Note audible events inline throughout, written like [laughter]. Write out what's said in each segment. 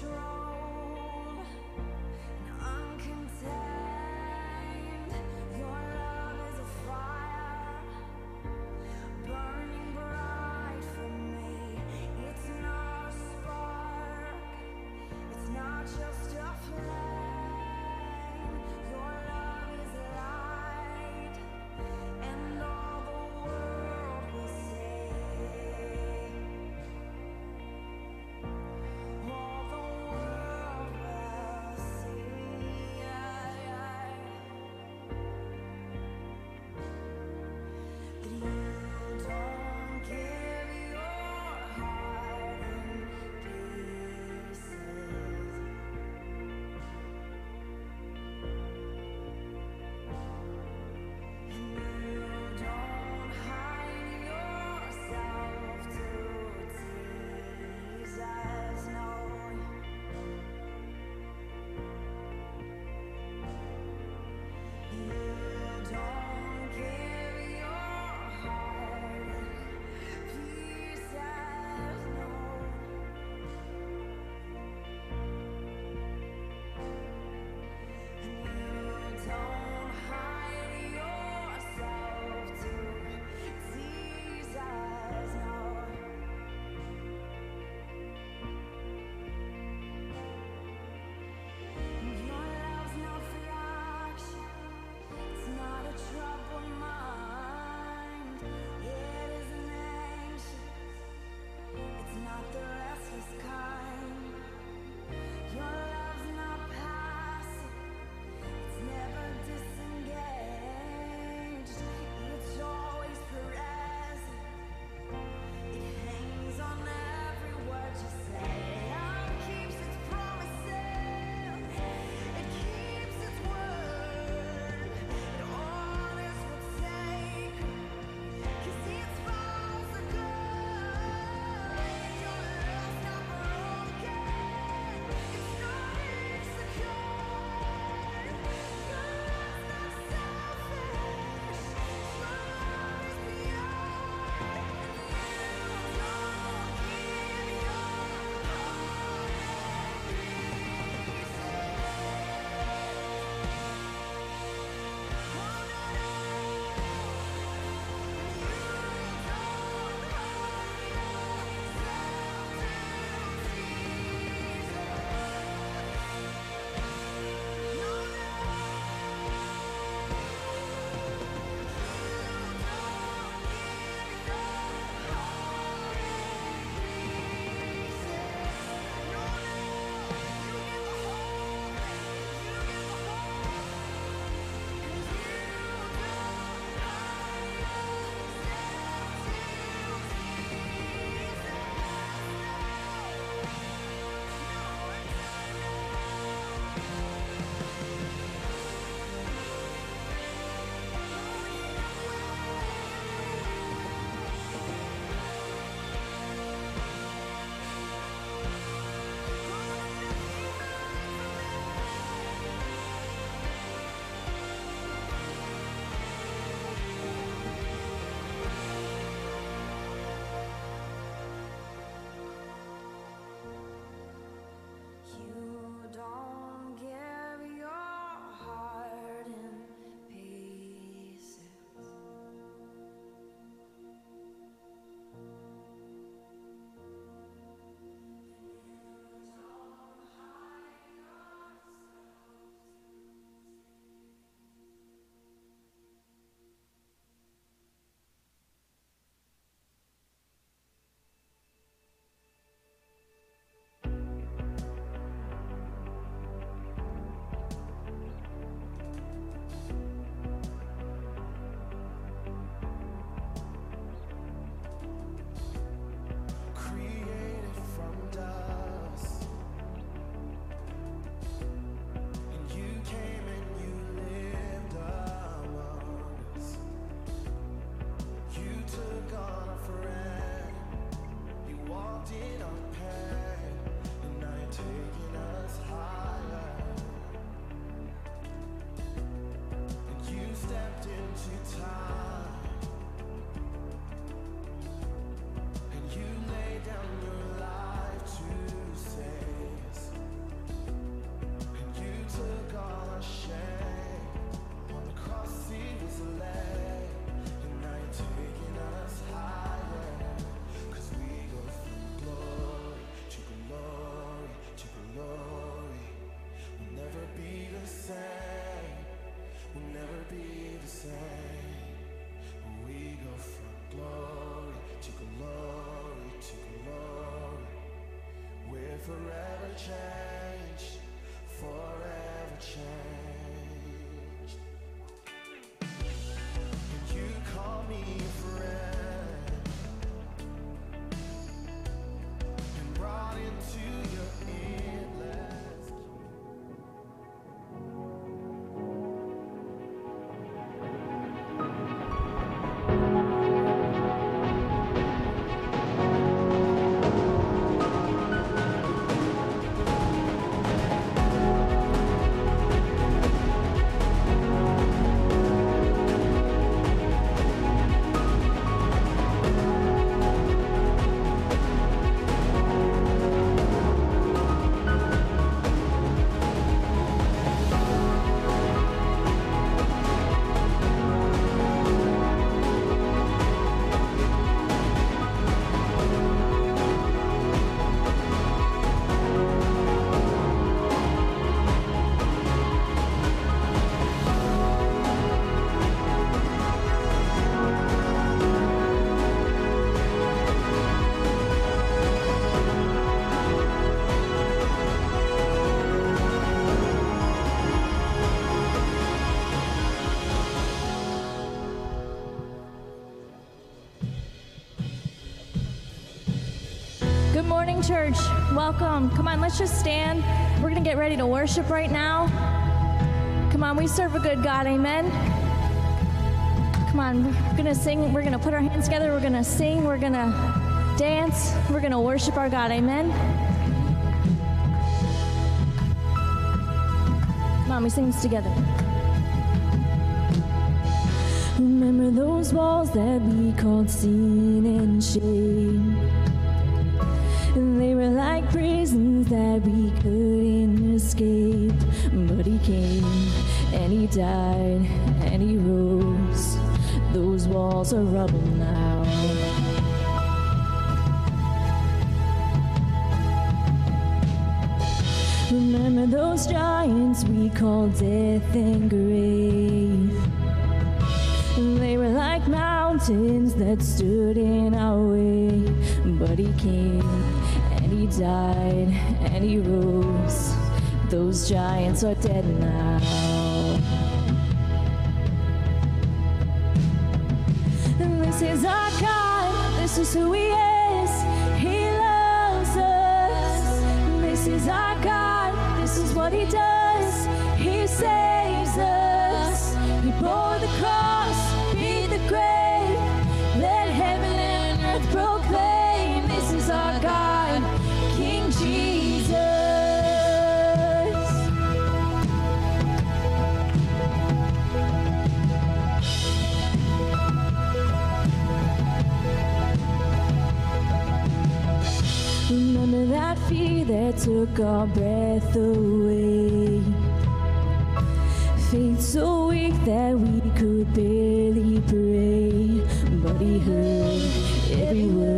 control forever change. morning, church. Welcome. Come on, let's just stand. We're going to get ready to worship right now. Come on, we serve a good God. Amen. Come on, we're going to sing. We're going to put our hands together. We're going to sing. We're going to dance. We're going to worship our God. Amen. Come on, we sing this together. Remember those walls that we called sin and shame. trouble now. Remember those giants we called death and grave. They were like mountains that stood in our way. But he came and he died and he rose. Those giants are dead now. is who He is. He loves us. This is our God. This is what He does. He says. took our breath away. Faith so weak that we could barely pray, but he heard every word.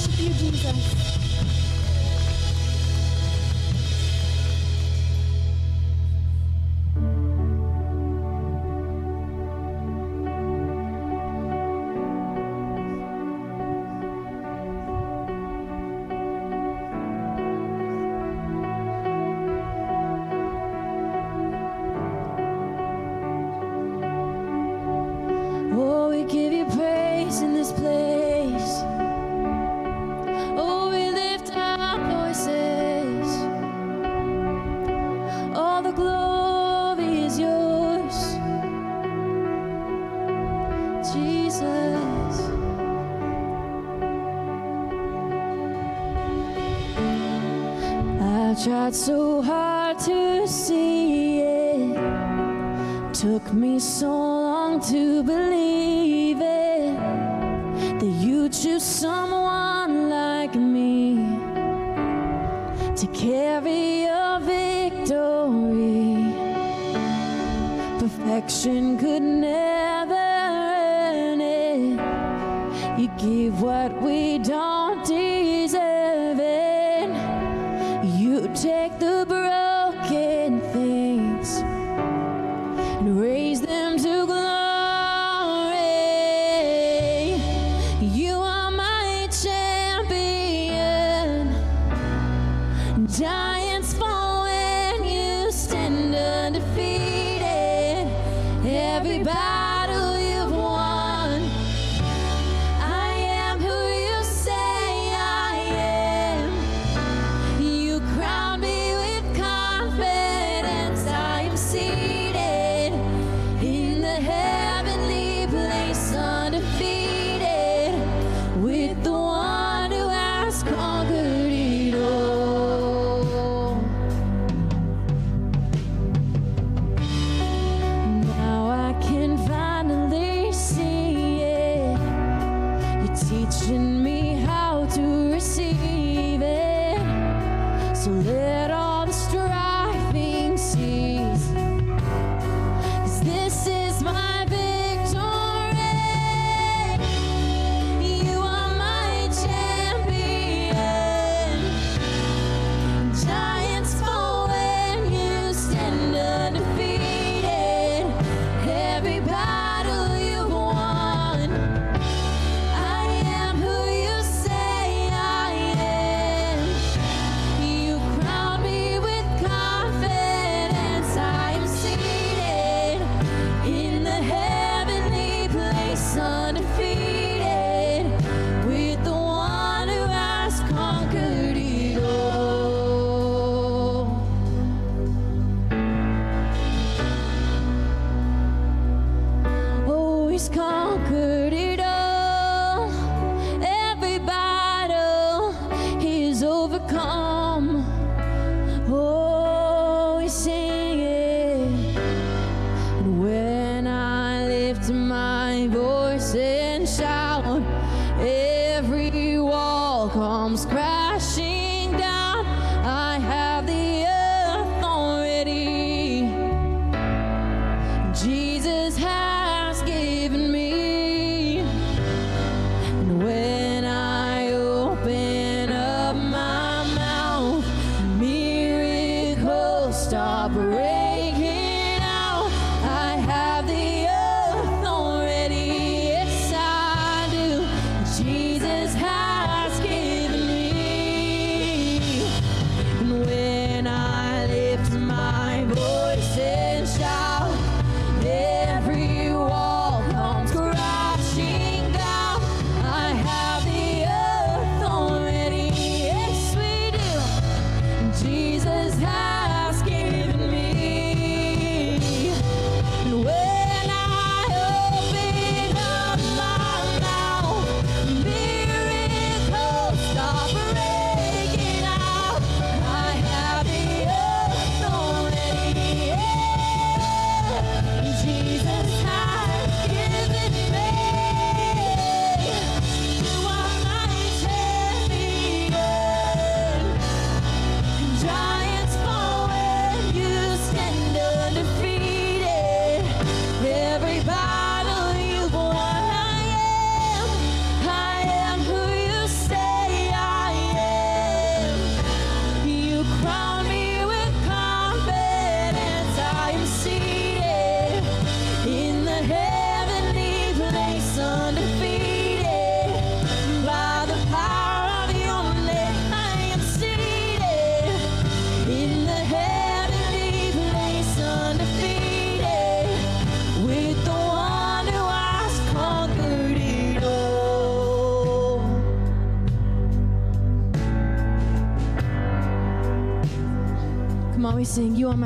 worship you, Jesus. Jesus has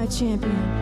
champion.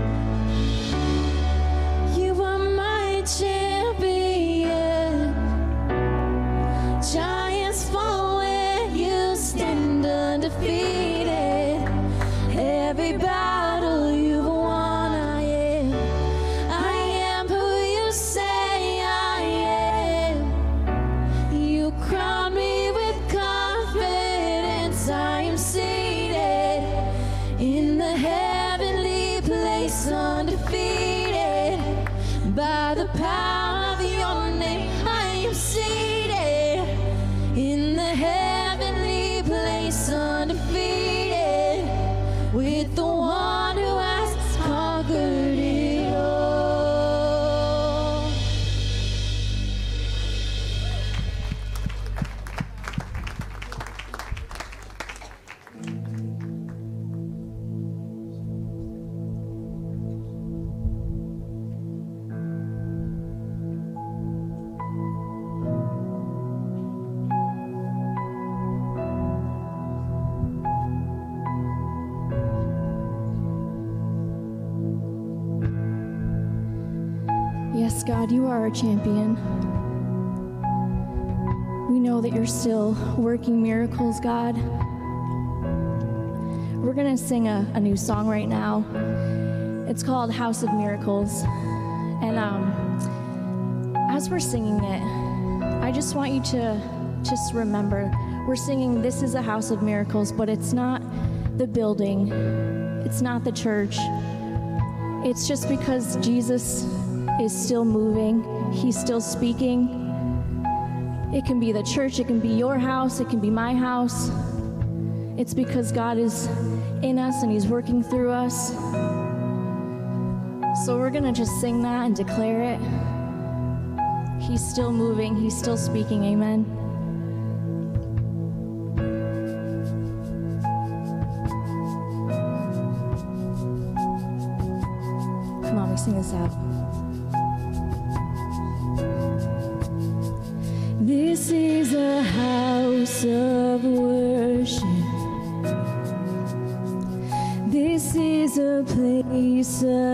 God. We're going to sing a, a new song right now. It's called House of Miracles. And um, as we're singing it, I just want you to just remember we're singing This is a House of Miracles, but it's not the building, it's not the church. It's just because Jesus is still moving, He's still speaking. It can be the church, it can be your house, it can be my house. It's because God is in us and He's working through us. So we're going to just sing that and declare it. He's still moving, He's still speaking. Amen. Come on, we sing this out. Is a house of worship. This is a place of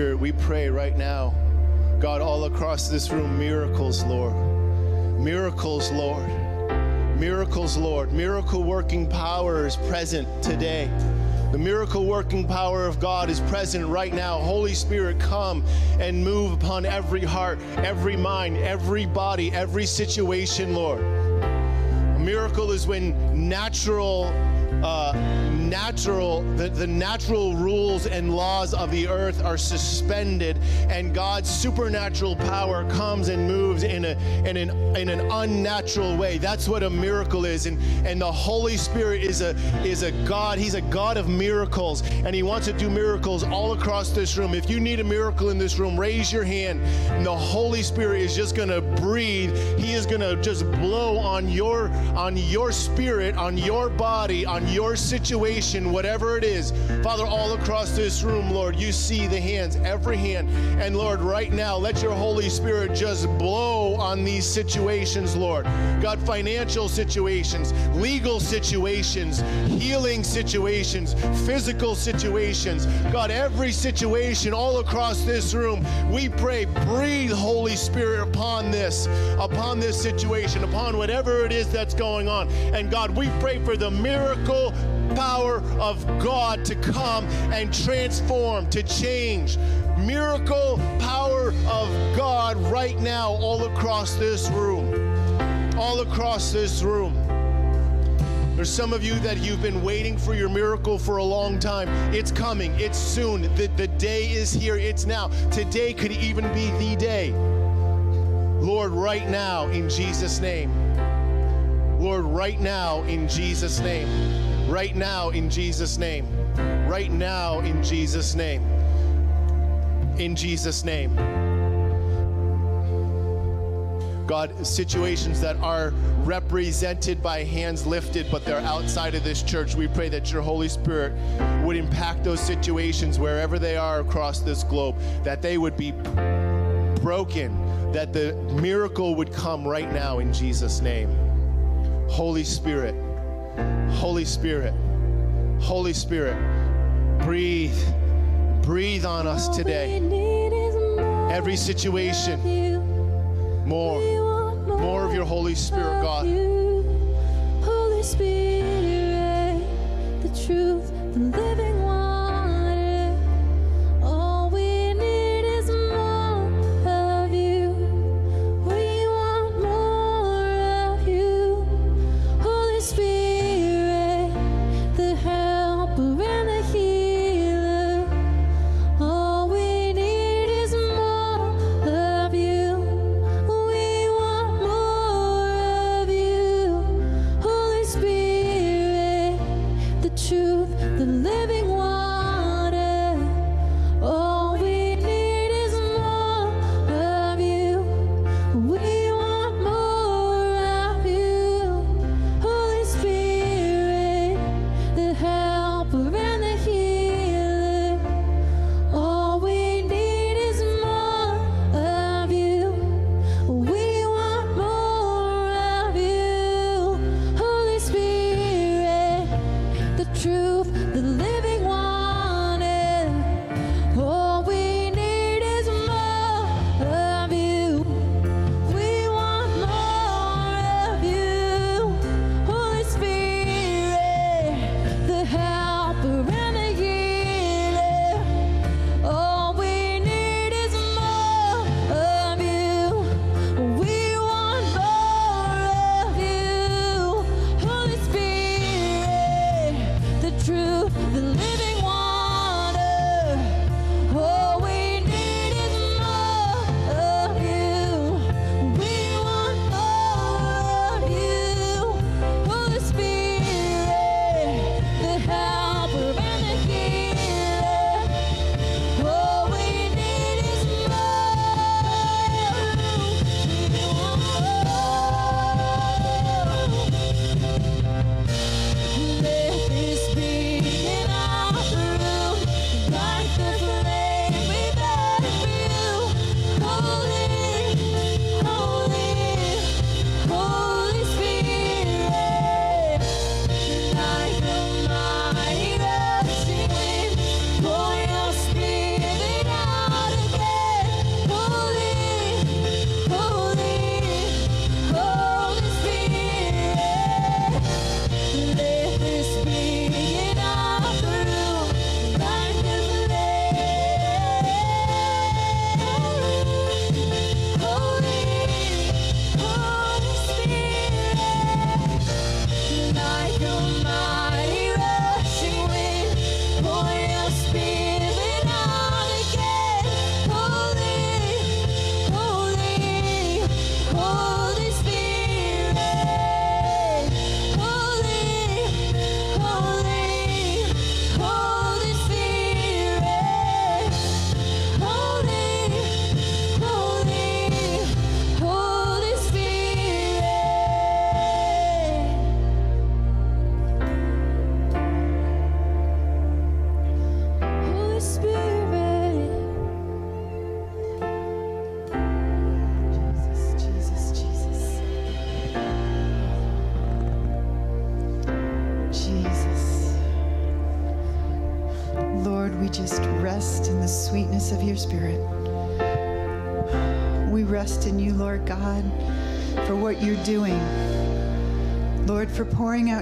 Spirit, we pray right now, God, all across this room, miracles, Lord. Miracles, Lord. Miracles, Lord. Miracle working power is present today. The miracle working power of God is present right now. Holy Spirit, come and move upon every heart, every mind, every body, every situation, Lord. A miracle is when natural, uh, natural, the, the natural rules and laws of the earth are suspended, and God's supernatural power comes and moves in a in an in an unnatural way. That's what a miracle is, and and the Holy Spirit is a is a God. He's a God of miracles, and He wants to do miracles all across this room. If you need a miracle in this room, raise your hand, and the Holy Spirit is just going to breathe. He is going to just blow on your on your spirit, on your body, on your situation, whatever it is. Father, all across this room, Lord, you see the hands, every hand. And Lord, right now, let your Holy Spirit just blow on these situations, Lord. God, financial situations, legal situations, healing situations, physical situations. God, every situation all across this room, we pray, breathe, Holy Spirit, upon this, upon this situation, upon whatever it is that's going on. And God, we pray for the miracle power of God to come and transform, to change. Miracle power of God right now, all across this room. All across this room. There's some of you that you've been waiting for your miracle for a long time. It's coming. It's soon. The, the day is here. It's now. Today could even be the day. Lord, right now, in Jesus' name. Lord, right now, in Jesus' name. Right now, in Jesus' name. Right now, in Jesus' name. In Jesus' name. God, situations that are represented by hands lifted, but they're outside of this church, we pray that your Holy Spirit would impact those situations wherever they are across this globe, that they would be broken, that the miracle would come right now in Jesus' name. Holy Spirit, Holy Spirit, Holy Spirit, breathe, breathe on us today. need is more Every situation, more, more of your Holy Spirit, God. Holy Spirit, the truth,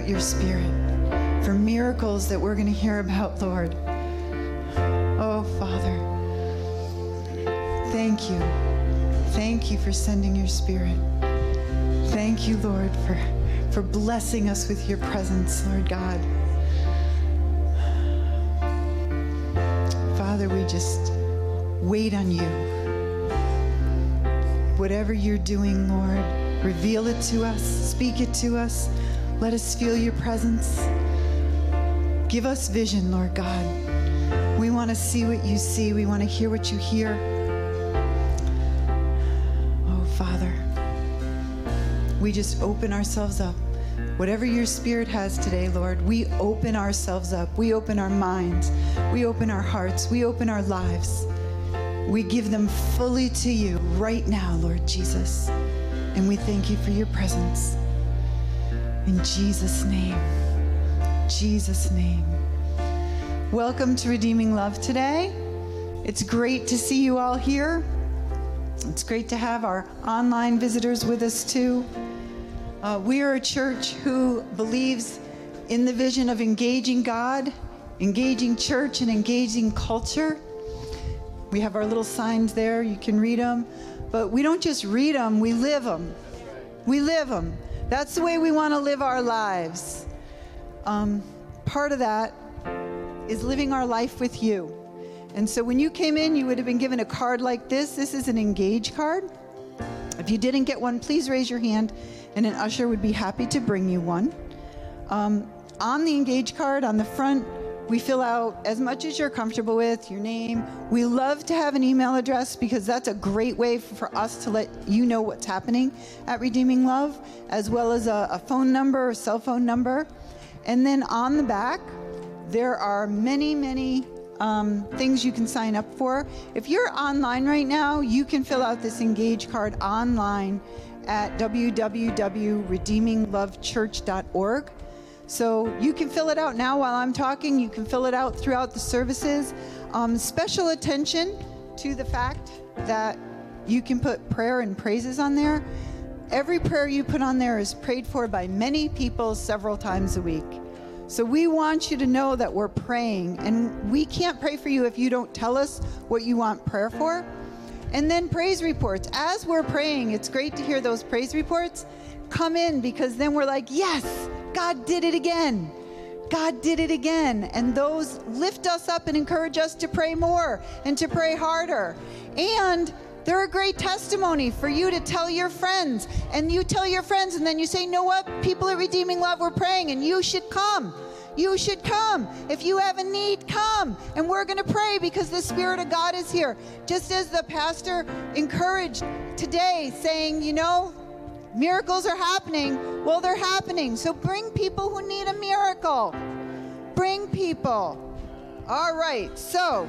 your spirit, for miracles that we're going to hear about, Lord. Oh, Father, thank you. Thank you for sending your spirit. Thank you, Lord, for, for blessing us with your presence, Lord God. Father, we just wait on you. Whatever you're doing, Lord, reveal it to us, speak it to us. Let us feel your presence. Give us vision, Lord God. We want to see what you see, we want to hear what you hear. Oh, Father. We just open ourselves up. Whatever your spirit has today, Lord, we open ourselves up. We open our minds. We open our hearts. We open our lives. We give them fully to you right now, Lord Jesus. And we thank you for your presence. In Jesus' name. Jesus' name. Welcome to Redeeming Love today. It's great to see you all here. It's great to have our online visitors with us too. Uh, we are a church who believes in the vision of engaging God, engaging church, and engaging culture. We have our little signs there, you can read them. But we don't just read them, we live them. We live them. That's the way we want to live our lives. Um, part of that is living our life with you. And so when you came in, you would have been given a card like this. This is an engage card. If you didn't get one, please raise your hand, and an usher would be happy to bring you one. Um, on the engage card on the front, we fill out as much as you're comfortable with, your name. We love to have an email address because that's a great way for us to let you know what's happening at Redeeming Love, as well as a, a phone number, a cell phone number. And then on the back, there are many, many um, things you can sign up for. If you're online right now, you can fill out this engage card online at www.redeeminglovechurch.org. So you can fill it out now while I'm talking. You can fill it out throughout the services. Um, special attention to the fact that you can put prayer and praises on there. Every prayer you put on there is prayed for by many people several times a week. So we want you to know that we're praying, and we can't pray for you if you don't tell us what you want prayer for. And then praise reports. As we're praying, it's great to hear those praise reports come in because then we're like, yes, God did it again. God did it again. And those lift us up and encourage us to pray more and to pray harder. And they're a great testimony for you to tell your friends. And you tell your friends, and then you say, you know what? People at Redeeming Love, we're praying, and you should come. You should come. If you have a need, come. And we're going to pray because the Spirit of God is here. Just as the pastor encouraged today, saying, you know, miracles are happening. Well, they're happening. So bring people who need a miracle. Bring people. All right. So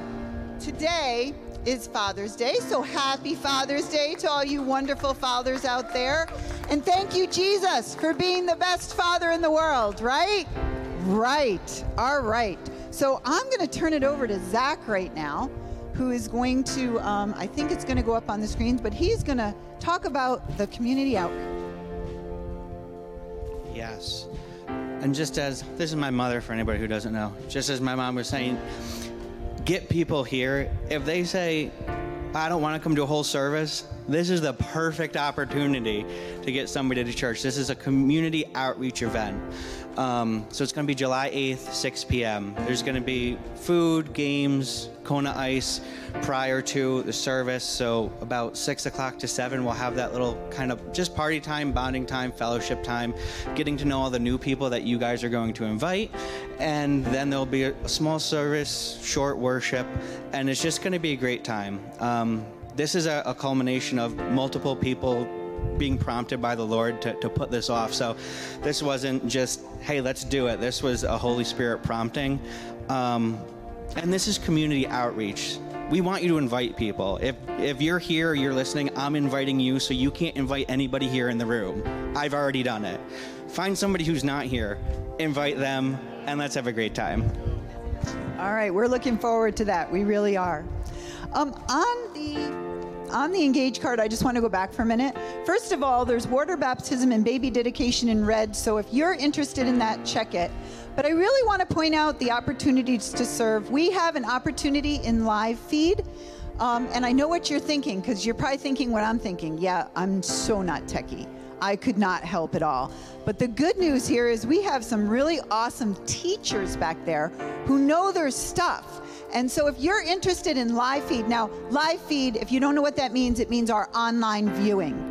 today is Father's Day. So happy Father's Day to all you wonderful fathers out there. And thank you, Jesus, for being the best father in the world, right? Right. All right. So I'm going to turn it over to Zach right now, who is going to, um, I think it's going to go up on the screens, but he's going to talk about the community outreach. Yes. and just as this is my mother for anybody who doesn't know, just as my mom was saying, get people here. If they say, I don't want to come to a whole service, this is the perfect opportunity to get somebody to church. This is a community outreach event. Um, so it's going to be July 8th, 6 p.m. There's going to be food, games, Kona Ice prior to the service. So about 6 o'clock to 7, we'll have that little kind of just party time, bonding time, fellowship time, getting to know all the new people that you guys are going to invite. And then there'll be a, small service, short worship, and it's just going to be a great time. Um, this is a, a culmination of multiple people being prompted by the Lord to, to put this off. So this wasn't just, hey, let's do it. This was a Holy Spirit prompting. Um, and this is community outreach. We want you to invite people. If, if you're here, or you're listening, I'm inviting you, so you can't invite anybody here in the room. I've already done it. Find somebody who's not here, invite them, and let's have a great time. All right, we're looking forward to that. We really are. Um, on the on the engage card, I just want to go back for a minute. First of all, there's water baptism and baby dedication in red. So if you're interested in that, check it. But I really want to point out the opportunities to serve. We have an opportunity in live feed. Um, and I know what you're thinking because you're probably thinking what I'm thinking. Yeah, I'm so not techie. I could not help at all. But the good news here is we have some really awesome teachers back there who know their stuff. And so if you're interested in live feed, now live feed, if you don't know what that means, it means our online viewing.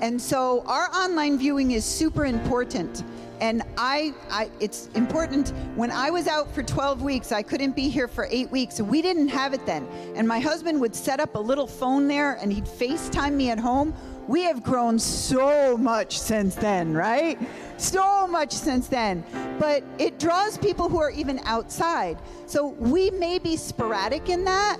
And so our online viewing is super important. And I, I, it's important. When I was out for 12 weeks, I couldn't be here for eight weeks. We didn't have it then. And my husband would set up a little phone there and he'd FaceTime me at home. We have grown so much since then, right? So much since then. But it draws people who are even outside. So we may be sporadic in that,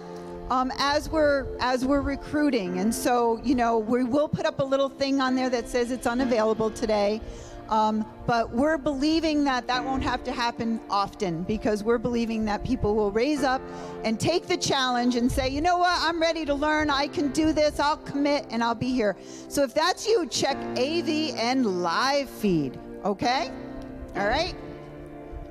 um, as we're as we're recruiting. And so, you know, we will put up a little thing on there that says it's unavailable today. Um, but we're believing that that won't have to happen often because we're believing that people will raise up and take the challenge and say, you know what, I'm ready to learn. I can do this. I'll commit and I'll be here. So if that's you, check AV and live feed. Okay? All right?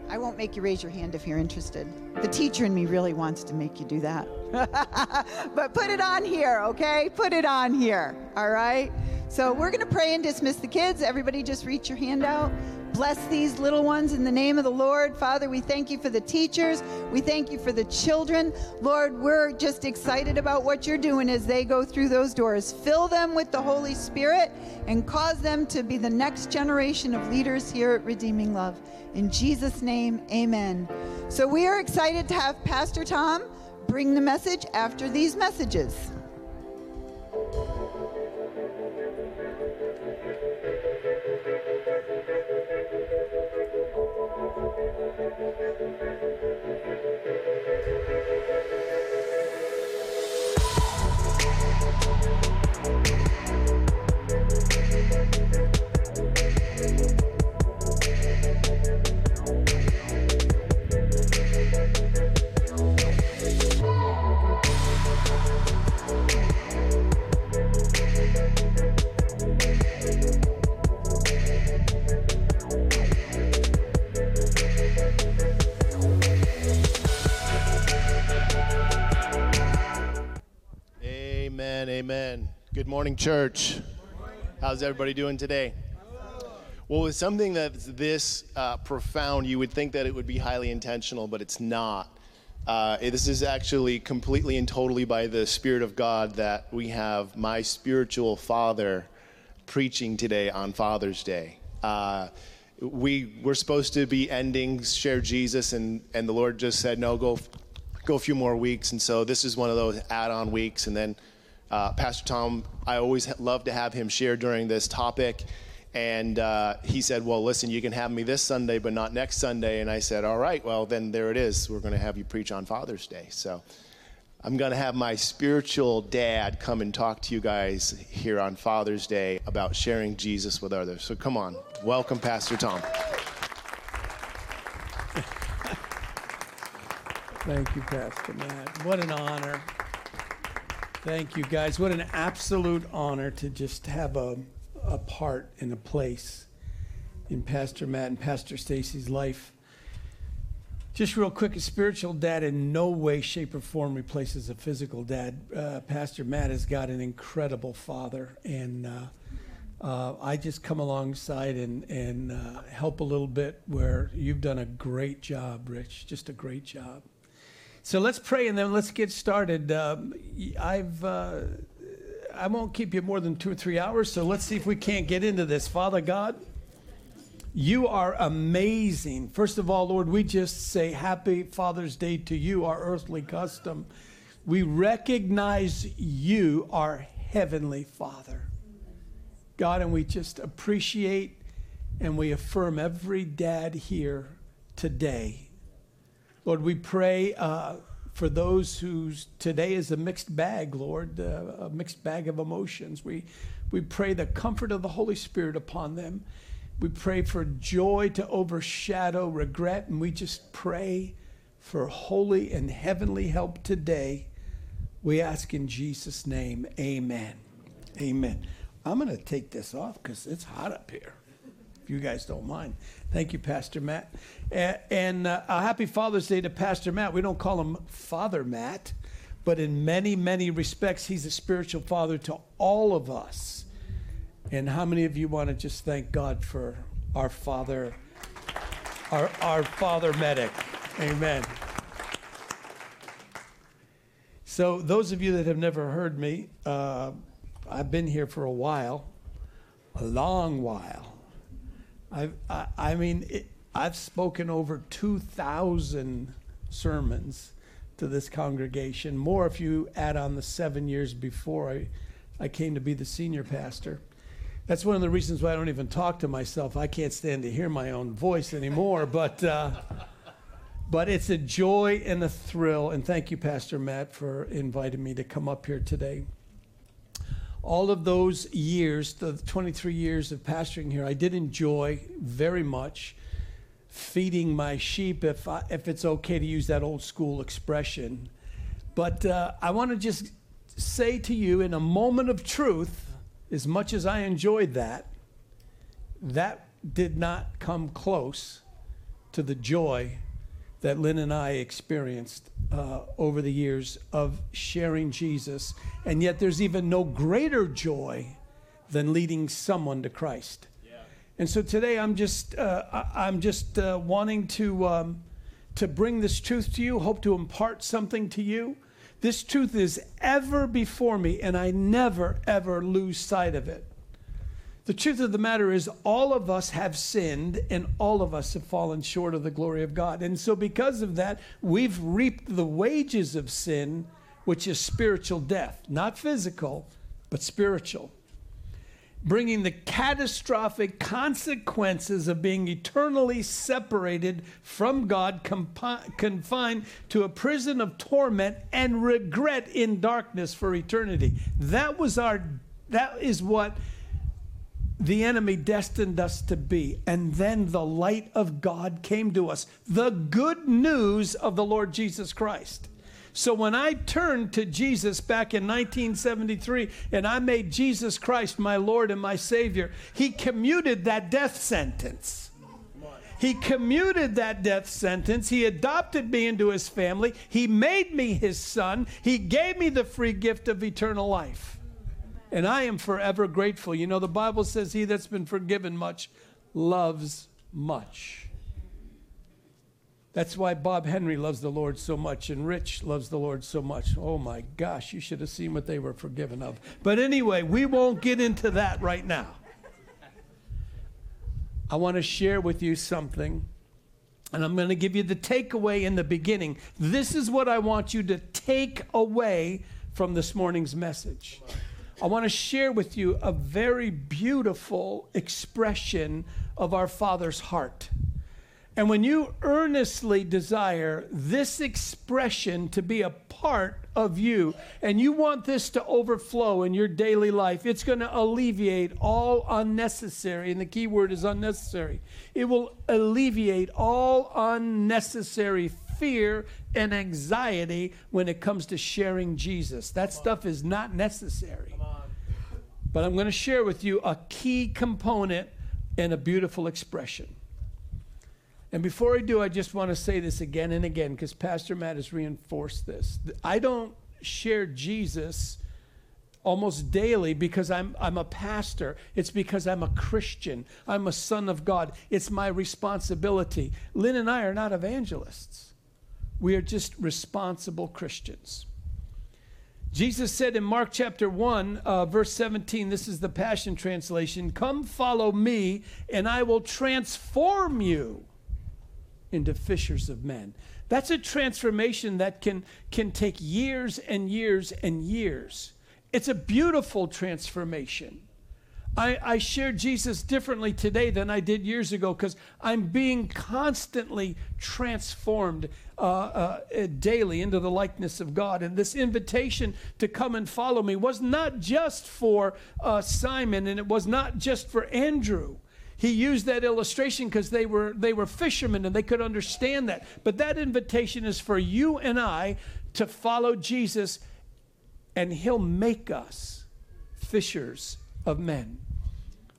I won't make you raise your hand if you're interested. The teacher in me really wants to make you do that. [laughs] but put it on here, okay? Put it on here, all right? So we're going to pray and dismiss the kids. Everybody just reach your hand out. Bless these little ones in the name of the Lord. Father, we thank you for the teachers. We thank you for the children. Lord, we're just excited about what you're doing as they go through those doors. Fill them with the Holy Spirit and cause them to be the next generation of leaders here at Redeeming Love. In Jesus' name, amen. So we are excited to have Pastor Tom bring the message after these messages. Amen. Amen. Good morning, church. How's everybody doing today? Well, with something that's this uh, profound, you would think that it would be highly intentional, but it's not. Uh, this is actually completely and totally by the Spirit of God that we have my spiritual father preaching today on Father's Day. Uh, we were supposed to be ending Share Jesus, and, and the Lord just said, no, go, go a few more weeks. And so this is one of those add on weeks. And then uh, Pastor Tom, I always love to have him share during this topic. And uh, he said, Well, listen, you can have me this Sunday, but not next Sunday. And I said, All right, well, then there it is. We're going to have you preach on Father's Day. So I'm going to have my spiritual dad come and talk to you guys here on Father's Day about sharing Jesus with others. So come on. Welcome, Pastor Tom. [laughs] Thank you, Pastor Matt. What an honor. Thank you, guys. What an absolute honor to just have a, a part in a place in Pastor Matt and Pastor Stacy's life. Just real quick, a spiritual dad in no way, shape, or form replaces a physical dad. Uh, Pastor Matt has got an incredible father, and uh, uh, I just come alongside and, and uh, help a little bit where you've done a great job, Rich. Just a great job. So let's pray and then let's get started. Um, I've uh, I won't keep you more than two or three hours, so let's see if we can't get into this. Father God, you are amazing. First of all, Lord, we just say happy Father's Day to you, our earthly custom. We recognize you, our heavenly Father. God, and we just appreciate and we affirm every dad here today. Lord, we pray uh, for those whose today is a mixed bag, Lord, uh, a mixed bag of emotions. We, we pray the comfort of the Holy Spirit upon them. We pray for joy to overshadow regret, and we just pray for holy and heavenly help today. We ask in Jesus' name, amen. Amen. I'm going to take this off because it's hot up here, you guys don't mind. Thank you, Pastor Matt. And, and uh, a happy Father's Day to Pastor Matt. We don't call him Father Matt, but in many, many respects, he's a spiritual father to all of us. And how many of you want to just thank God for our Father, our, our Father Medic? Amen. So, those of you that have never heard me, uh, I've been here for a while, a long while. I've, I, I mean, it, I've spoken over 2,000 sermons to this congregation, more if you add on the seven years before I, I came to be the senior pastor. That's one of the reasons why I don't even talk to myself. I can't stand to hear my own voice anymore, [laughs] but. Uh, but it's a joy and a thrill. And thank you, Pastor Matt, for inviting me to come up here today. All of those years, the 23 years of pastoring here, I did enjoy very much feeding my sheep, if, I, if it's okay to use that old school expression. But uh, I want to just say to you, in a moment of truth, as much as I enjoyed that, that did not come close to the joy that Lynn and I experienced uh, over the years of sharing Jesus. And yet, there's even no greater joy than leading someone to Christ. And so today, I'm just uh, I'm just uh, wanting to um, to bring this truth to you. Hope to impart something to you. This truth is ever before me, and I never ever lose sight of it. The truth of the matter is, all of us have sinned and all of us have fallen short of the glory of God. And so, because of that, we've reaped the wages of sin, which is spiritual death, not physical, but spiritual. Bringing the catastrophic consequences of being eternally separated from God, confined to a prison of torment and regret in darkness for eternity. That was our, that is what the enemy destined us to be. And then the light of God came to us the good news of the Lord Jesus Christ. So when I turned to Jesus back in 1973 and I made Jesus Christ my Lord and my Savior, He commuted that death sentence. He commuted that death sentence. He adopted me into His family. He made me His son. He gave me the free gift of eternal life. And I am forever grateful. You know, the Bible says, He that's been forgiven much loves much. That's why Bob Henry loves the Lord so much and Rich loves the Lord so much. Oh my gosh, you should have seen what they were forgiven of. But anyway, we won't get into that right now. I want to share with you something, and I'm going to give you the takeaway in the beginning. This is what I want you to take away from this morning's message. I want to share with you a very beautiful expression of our Father's heart. And when you earnestly desire this expression to be a part of you, and you want this to overflow in your daily life, it's going to alleviate all unnecessary, and the key word is unnecessary. It will alleviate all unnecessary fear and anxiety when it comes to sharing Jesus. That stuff is not necessary. But I'm going to share with you a key component and a beautiful expression. And before I do, I just want to say this again and again because Pastor Matt has reinforced this. I don't share Jesus almost daily because I'm, I'm a pastor. It's because I'm a Christian. I'm a son of God. It's my responsibility. Lynn and I are not evangelists, we are just responsible Christians. Jesus said in Mark chapter 1, uh, verse 17, this is the Passion Translation Come follow me, and I will transform you into fishers of men. That's a transformation that can, can take years and years and years. It's a beautiful transformation. I, I share Jesus differently today than I did years ago because I'm being constantly transformed uh, uh, daily into the likeness of God. And this invitation to come and follow me was not just for uh, Simon and it was not just for Andrew. He used that illustration because they were, they were fishermen and they could understand that. But that invitation is for you and I to follow Jesus and he'll make us fishers of men.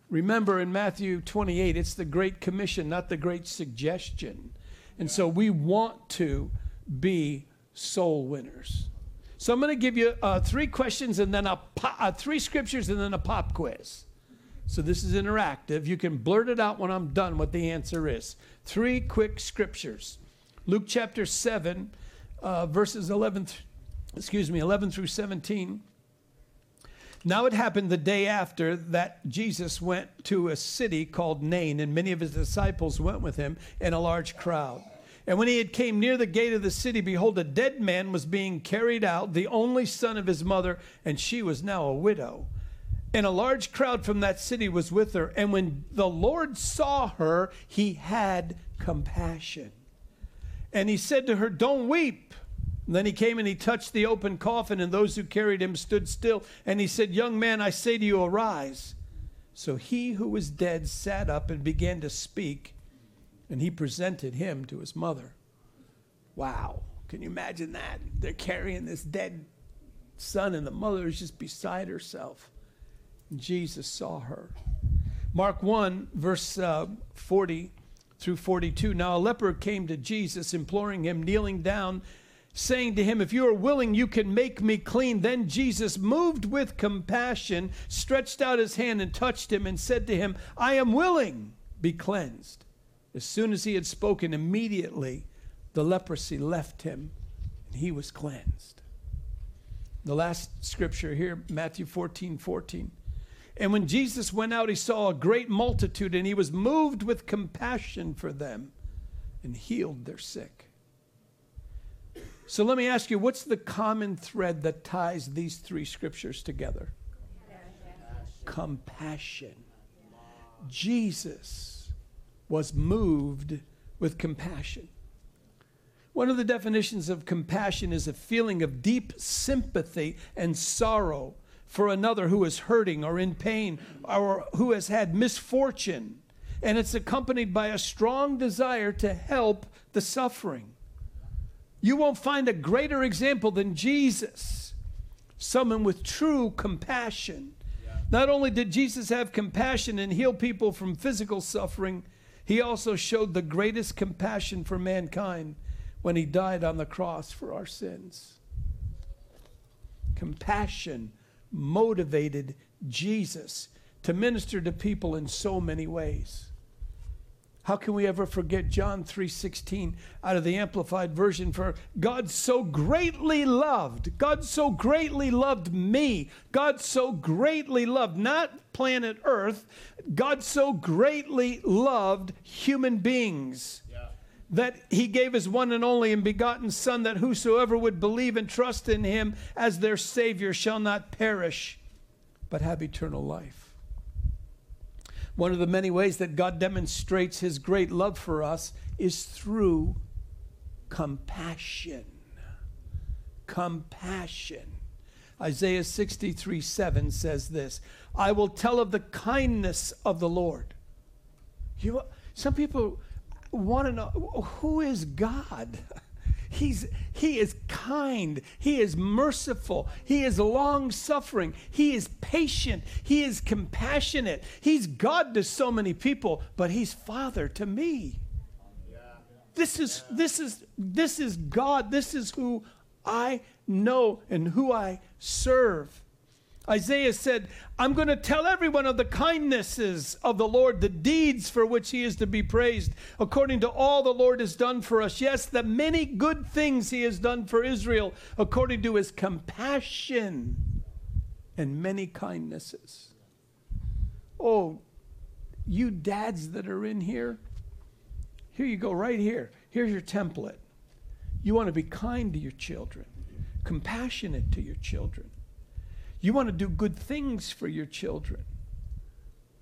Remember in Matthew 28, it's the Great Commission, not the Great Suggestion. And so we want to be soul winners. So I'm going to give you uh, three questions and then a po- uh, three scriptures and then a pop quiz. So this is interactive. You can blurt it out when I'm done what the answer is. Three quick scriptures. Luke chapter 7, uh, verses 11 th- excuse me, 11 through 17. Now it happened the day after that Jesus went to a city called Nain, and many of his disciples went with him in a large crowd. And when he had came near the gate of the city, behold, a dead man was being carried out, the only son of his mother, and she was now a widow. And a large crowd from that city was with her. And when the Lord saw her, he had compassion. And he said to her, Don't weep. And then he came and he touched the open coffin, and those who carried him stood still. And he said, Young man, I say to you, arise. So he who was dead sat up and began to speak, and he presented him to his mother. Wow. Can you imagine that? They're carrying this dead son, and the mother is just beside herself. And Jesus saw her. Mark 1, verse uh, 40 through 42. Now a leper came to Jesus, imploring him, kneeling down saying to him, If you are willing, you can make me clean. Then Jesus, moved with compassion, stretched out his hand and touched him and said to him, I am willing, be cleansed. As soon as he had spoken, immediately the leprosy left him and he was cleansed. The last scripture here, Matthew 14 14. And when Jesus went out, he saw a great multitude and he was moved with compassion for them and healed their sick. So let me ask you, what's the common thread that ties these three scriptures together? Compassion. Jesus was moved with compassion. One of the definitions of compassion is a feeling of deep sympathy and sorrow for another who is hurting or in pain or who has had misfortune. And it's accompanied by a strong desire to help the suffering. You won't find a greater example than Jesus, someone with true compassion. Not only did Jesus have compassion and heal people from physical suffering, he also showed the greatest compassion for mankind when he died on the cross for our sins. Compassion motivated Jesus to minister to people in so many ways. How can we ever forget John 3:16 out of the amplified version for God so greatly loved. God so greatly loved me. God so greatly loved not planet Earth. God so greatly loved human beings. That he gave his one and only and begotten Son, that whosoever would believe and trust in him as their Savior shall not perish, but have eternal life. One of the many ways that God demonstrates his great love for us is through compassion. Compassion. Isaiah 63 7 says this I will tell of the kindness of the Lord. You, some people want to know who is God? [laughs] He's he is kind. He is merciful. He is long suffering. He is patient. He is compassionate. He's God to so many people, but he's father to me. This is this is this is God. This is who I know and who I serve. Isaiah said, I'm going to tell everyone of the kindnesses of the Lord, the deeds for which he is to be praised, according to all the Lord has done for us. Yes, the many good things he has done for Israel, according to his compassion and many kindnesses. Oh, you dads that are in here, here you go, right here. Here's your template. You want to be kind to your children, compassionate to your children. You want to do good things for your children.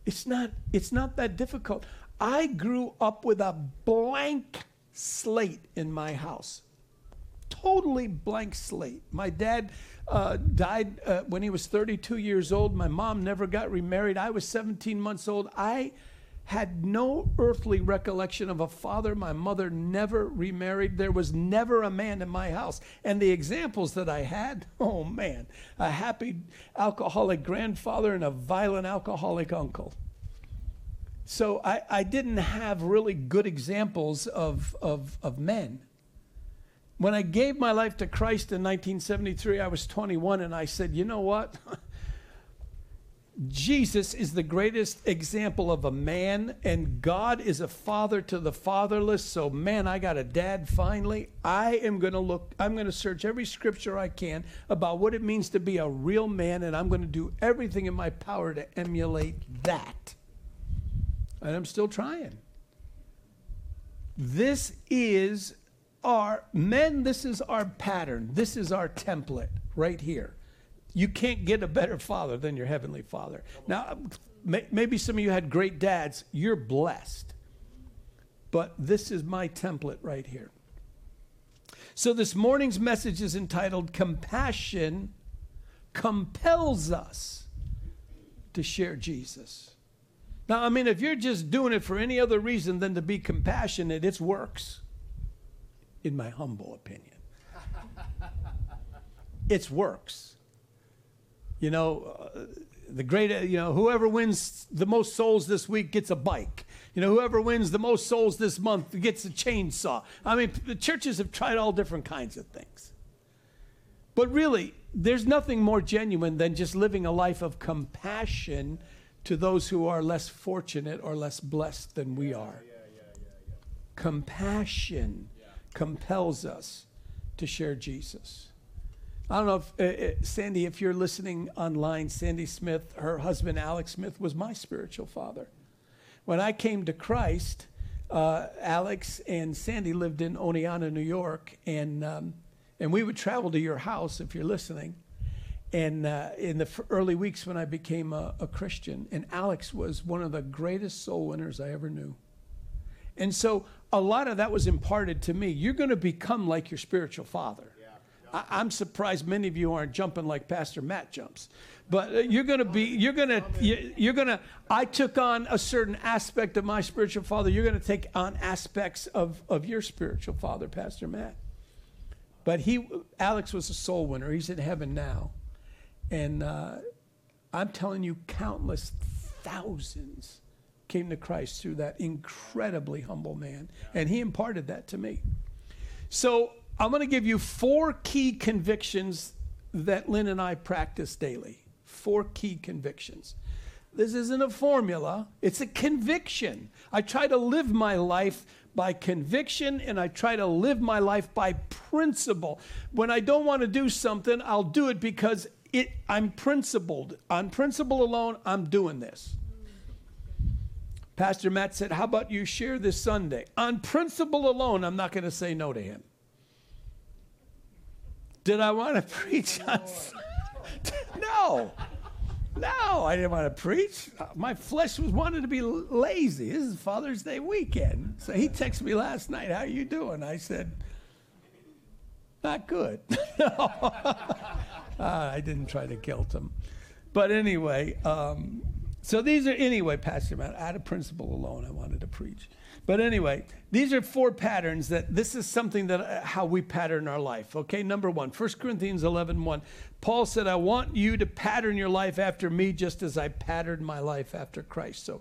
It's not, it's not that difficult. I grew up with a blank slate in my house. Totally blank slate. My dad uh, died uh, when he was 32 years old. My mom never got remarried. I was 17 months old. I had no earthly recollection of a father. My mother never remarried. There was never a man in my house. And the examples that I had [laughs] oh man, a happy alcoholic grandfather and a violent alcoholic uncle. So I, I didn't have really good examples of, of, of men. When I gave my life to Christ in 1973, I was 21, and I said, you know what? [laughs] Jesus is the greatest example of a man, and God is a father to the fatherless. So, man, I got a dad finally. I am going to look, I'm going to search every scripture I can about what it means to be a real man, and I'm going to do everything in my power to emulate that. And I'm still trying. This is our, men, this is our pattern. This is our template right here. You can't get a better father than your heavenly father. Now, maybe some of you had great dads. You're blessed. But this is my template right here. So, this morning's message is entitled Compassion Compels Us to Share Jesus. Now, I mean, if you're just doing it for any other reason than to be compassionate, it's works, in my humble opinion. [laughs] it's works. You know, uh, the great, you know, whoever wins the most souls this week gets a bike. You know, whoever wins the most souls this month gets a chainsaw. I mean, the churches have tried all different kinds of things. But really, there's nothing more genuine than just living a life of compassion to those who are less fortunate or less blessed than we are. Compassion compels us to share Jesus. I don't know if, uh, uh, Sandy, if you're listening online, Sandy Smith, her husband Alex Smith was my spiritual father. When I came to Christ, uh, Alex and Sandy lived in Oneonta, New York, and, um, and we would travel to your house if you're listening. And uh, in the early weeks when I became a, a Christian, and Alex was one of the greatest soul winners I ever knew. And so a lot of that was imparted to me. You're going to become like your spiritual father. I, am surprised many of you aren't jumping like Pastor Matt jumps. But uh, you're going to be, you're going to, you're going to, I took on a certain aspect of my spiritual father. You're going to take on aspects of, of your spiritual father, Pastor Matt. But he, Alex was a soul winner. He's in heaven now. And uh, I'm telling you, countless thousands came to Christ through that incredibly humble man. And he imparted that to me. So I'm going to give you four key convictions that Lynn and I practice daily. Four key convictions. This isn't a formula, it's a conviction. I try to live my life by conviction and I try to live my life by principle. When I don't want to do something, I'll do it because it, I'm principled. On principle alone, I'm doing this. Pastor Matt said, How about you share this Sunday? On principle alone, I'm not going to say no to him. Did I want to [laughs] preach on? no. No, I didn't want to preach. My flesh was wanted to be lazy. This is Father's Day weekend. So he texted me last night, How are you doing? I said, Not good. [laughs] uh, I didn't try to guilt him. But anyway, um, So these are, anyway, Pastor Matt, out of principle alone, I wanted to preach. But anyway, these are four patterns that this is something that uh, how we pattern our life. Okay, number one, 1 Corinthians 11 1. Paul said, I want you to pattern your life after me just as I patterned my life after Christ. So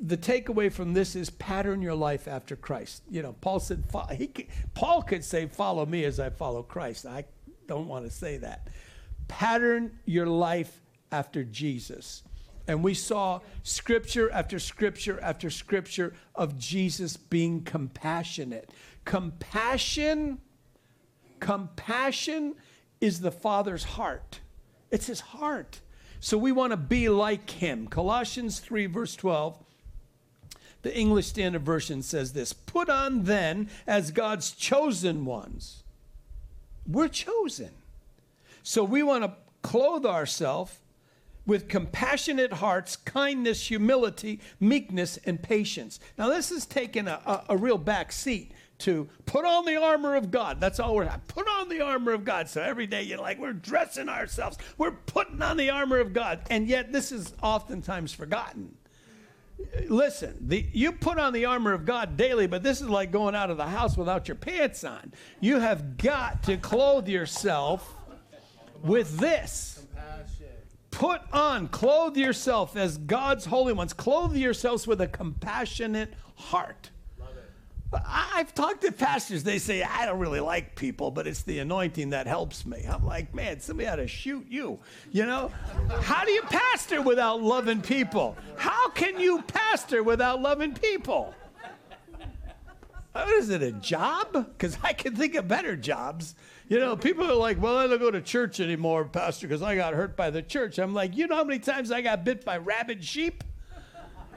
the takeaway from this is pattern your life after Christ. You know, Paul said, he, Paul could say, follow me as I follow Christ. I don't want to say that. Pattern your life after Jesus. And we saw scripture after scripture after scripture of Jesus being compassionate. Compassion, compassion is the Father's heart. It's his heart. So we want to be like him. Colossians 3, verse 12. The English Standard Version says this Put on then as God's chosen ones. We're chosen. So we want to clothe ourselves with compassionate hearts, kindness, humility, meekness, and patience. Now, this is taking a, a, a real back seat to put on the armor of God. That's all we're put on the armor of God. So every day you're like, we're dressing ourselves, we're putting on the armor of God. And yet, this is oftentimes forgotten. Listen, the, you put on the armor of God daily, but this is like going out of the house without your pants on. You have got to clothe yourself with this. Put on, clothe yourself as God's holy ones. Clothe yourselves with a compassionate heart. I've talked to pastors. They say, I don't really like people, but it's the anointing that helps me. I'm like, man, somebody ought to shoot you. You know? How do you pastor without loving people? How can you pastor without loving people? What is it, a job? Because I can think of better jobs. You know, people are like, well, I don't go to church anymore, Pastor, because I got hurt by the church. I'm like, you know how many times I got bit by rabid sheep?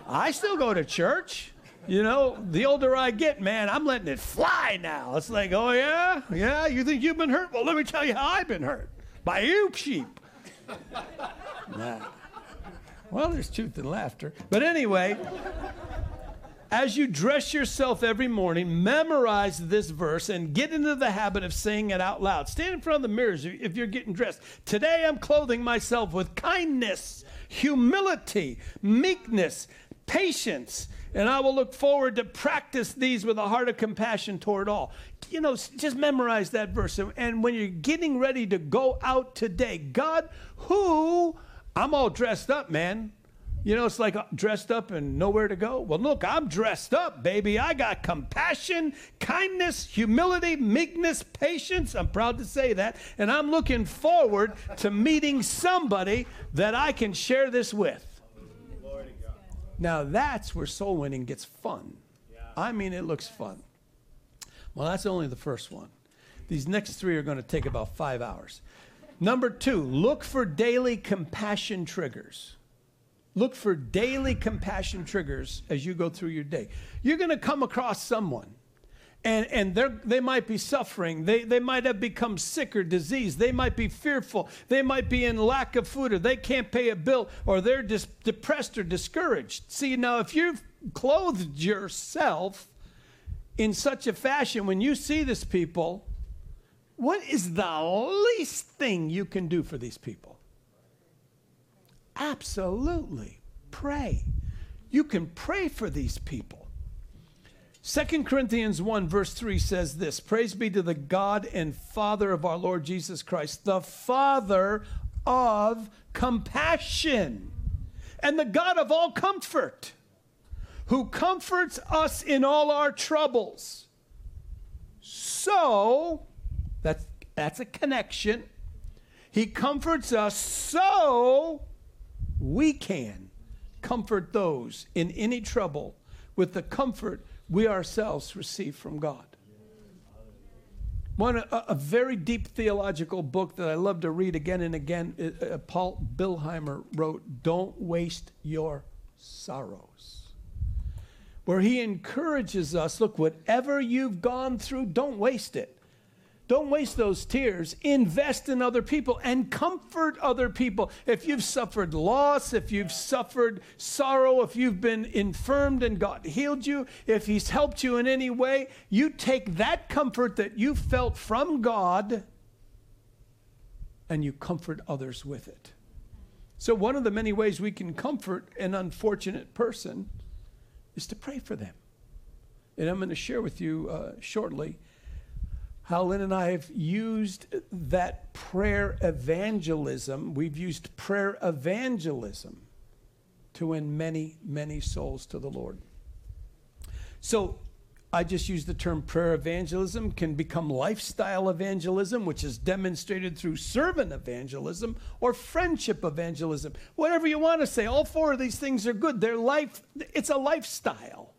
I still go to church. You know, the older I get, man, I'm letting it fly now. It's like, oh, yeah? Yeah, you think you've been hurt? Well, let me tell you how I've been hurt by you, sheep. Nah. Well, there's truth in laughter. But anyway, as you dress yourself every morning, memorize this verse and get into the habit of saying it out loud. Stand in front of the mirrors if you're getting dressed. Today I'm clothing myself with kindness, humility, meekness, patience, and I will look forward to practice these with a heart of compassion toward all. You know, just memorize that verse. And- when you're getting ready to go out today, God, who I'm all dressed up, man. You know, it's like uh, dressed up and nowhere to go. Well, look, I'm dressed up, baby. I got compassion, kindness, humility, meekness, patience. I'm proud to say that. And I'm looking forward to meeting somebody that I can share this with. Now, that's where soul winning gets fun. I mean, it looks fun. Well, that's only the first one. These next three are going to take about five hours. Number two, look for daily compassion triggers. Look for daily compassion triggers as you go through your day. You're going to come across someone, and, and they might be suffering. They, they might have become sick or diseased. They might be fearful. They might be in lack of food, or they can't pay a bill, or they're just depressed or discouraged. See, now, if you've clothed yourself in such a fashion, when you see this people, what is the least thing you can do for these people? Absolutely. Pray. You can pray for these people. 2 Corinthians 1, verse 3 says this Praise be to the God and Father of our Lord Jesus Christ, the Father of compassion and the God of all comfort, who comforts us in all our troubles. So, that's, that's a connection. He comforts us so we can comfort those in any trouble with the comfort we ourselves receive from God. One, a, a very deep theological book that I love to read again and again, uh, uh, Paul Billheimer wrote, Don't Waste Your Sorrows. Where he encourages us look, whatever you've gone through, don't waste it. Don't waste those tears. Invest in other people and comfort other people. If you've suffered loss, if you've suffered sorrow, if you've been infirmed and God healed you, if He's helped you in any way, you take that comfort that you felt from God and you comfort others with it. So, one of the many ways we can comfort an unfortunate person is to pray for them. And I'm going to share with you uh, shortly how Lynn and I have used that prayer evangelism. We've used prayer evangelism to win many, many souls to the Lord. So, I just use the term prayer evangelism can become lifestyle evangelism, which is demonstrated through servant evangelism or friendship evangelism. Whatever you want to say, all four of these things are good. They're life, it's a lifestyle.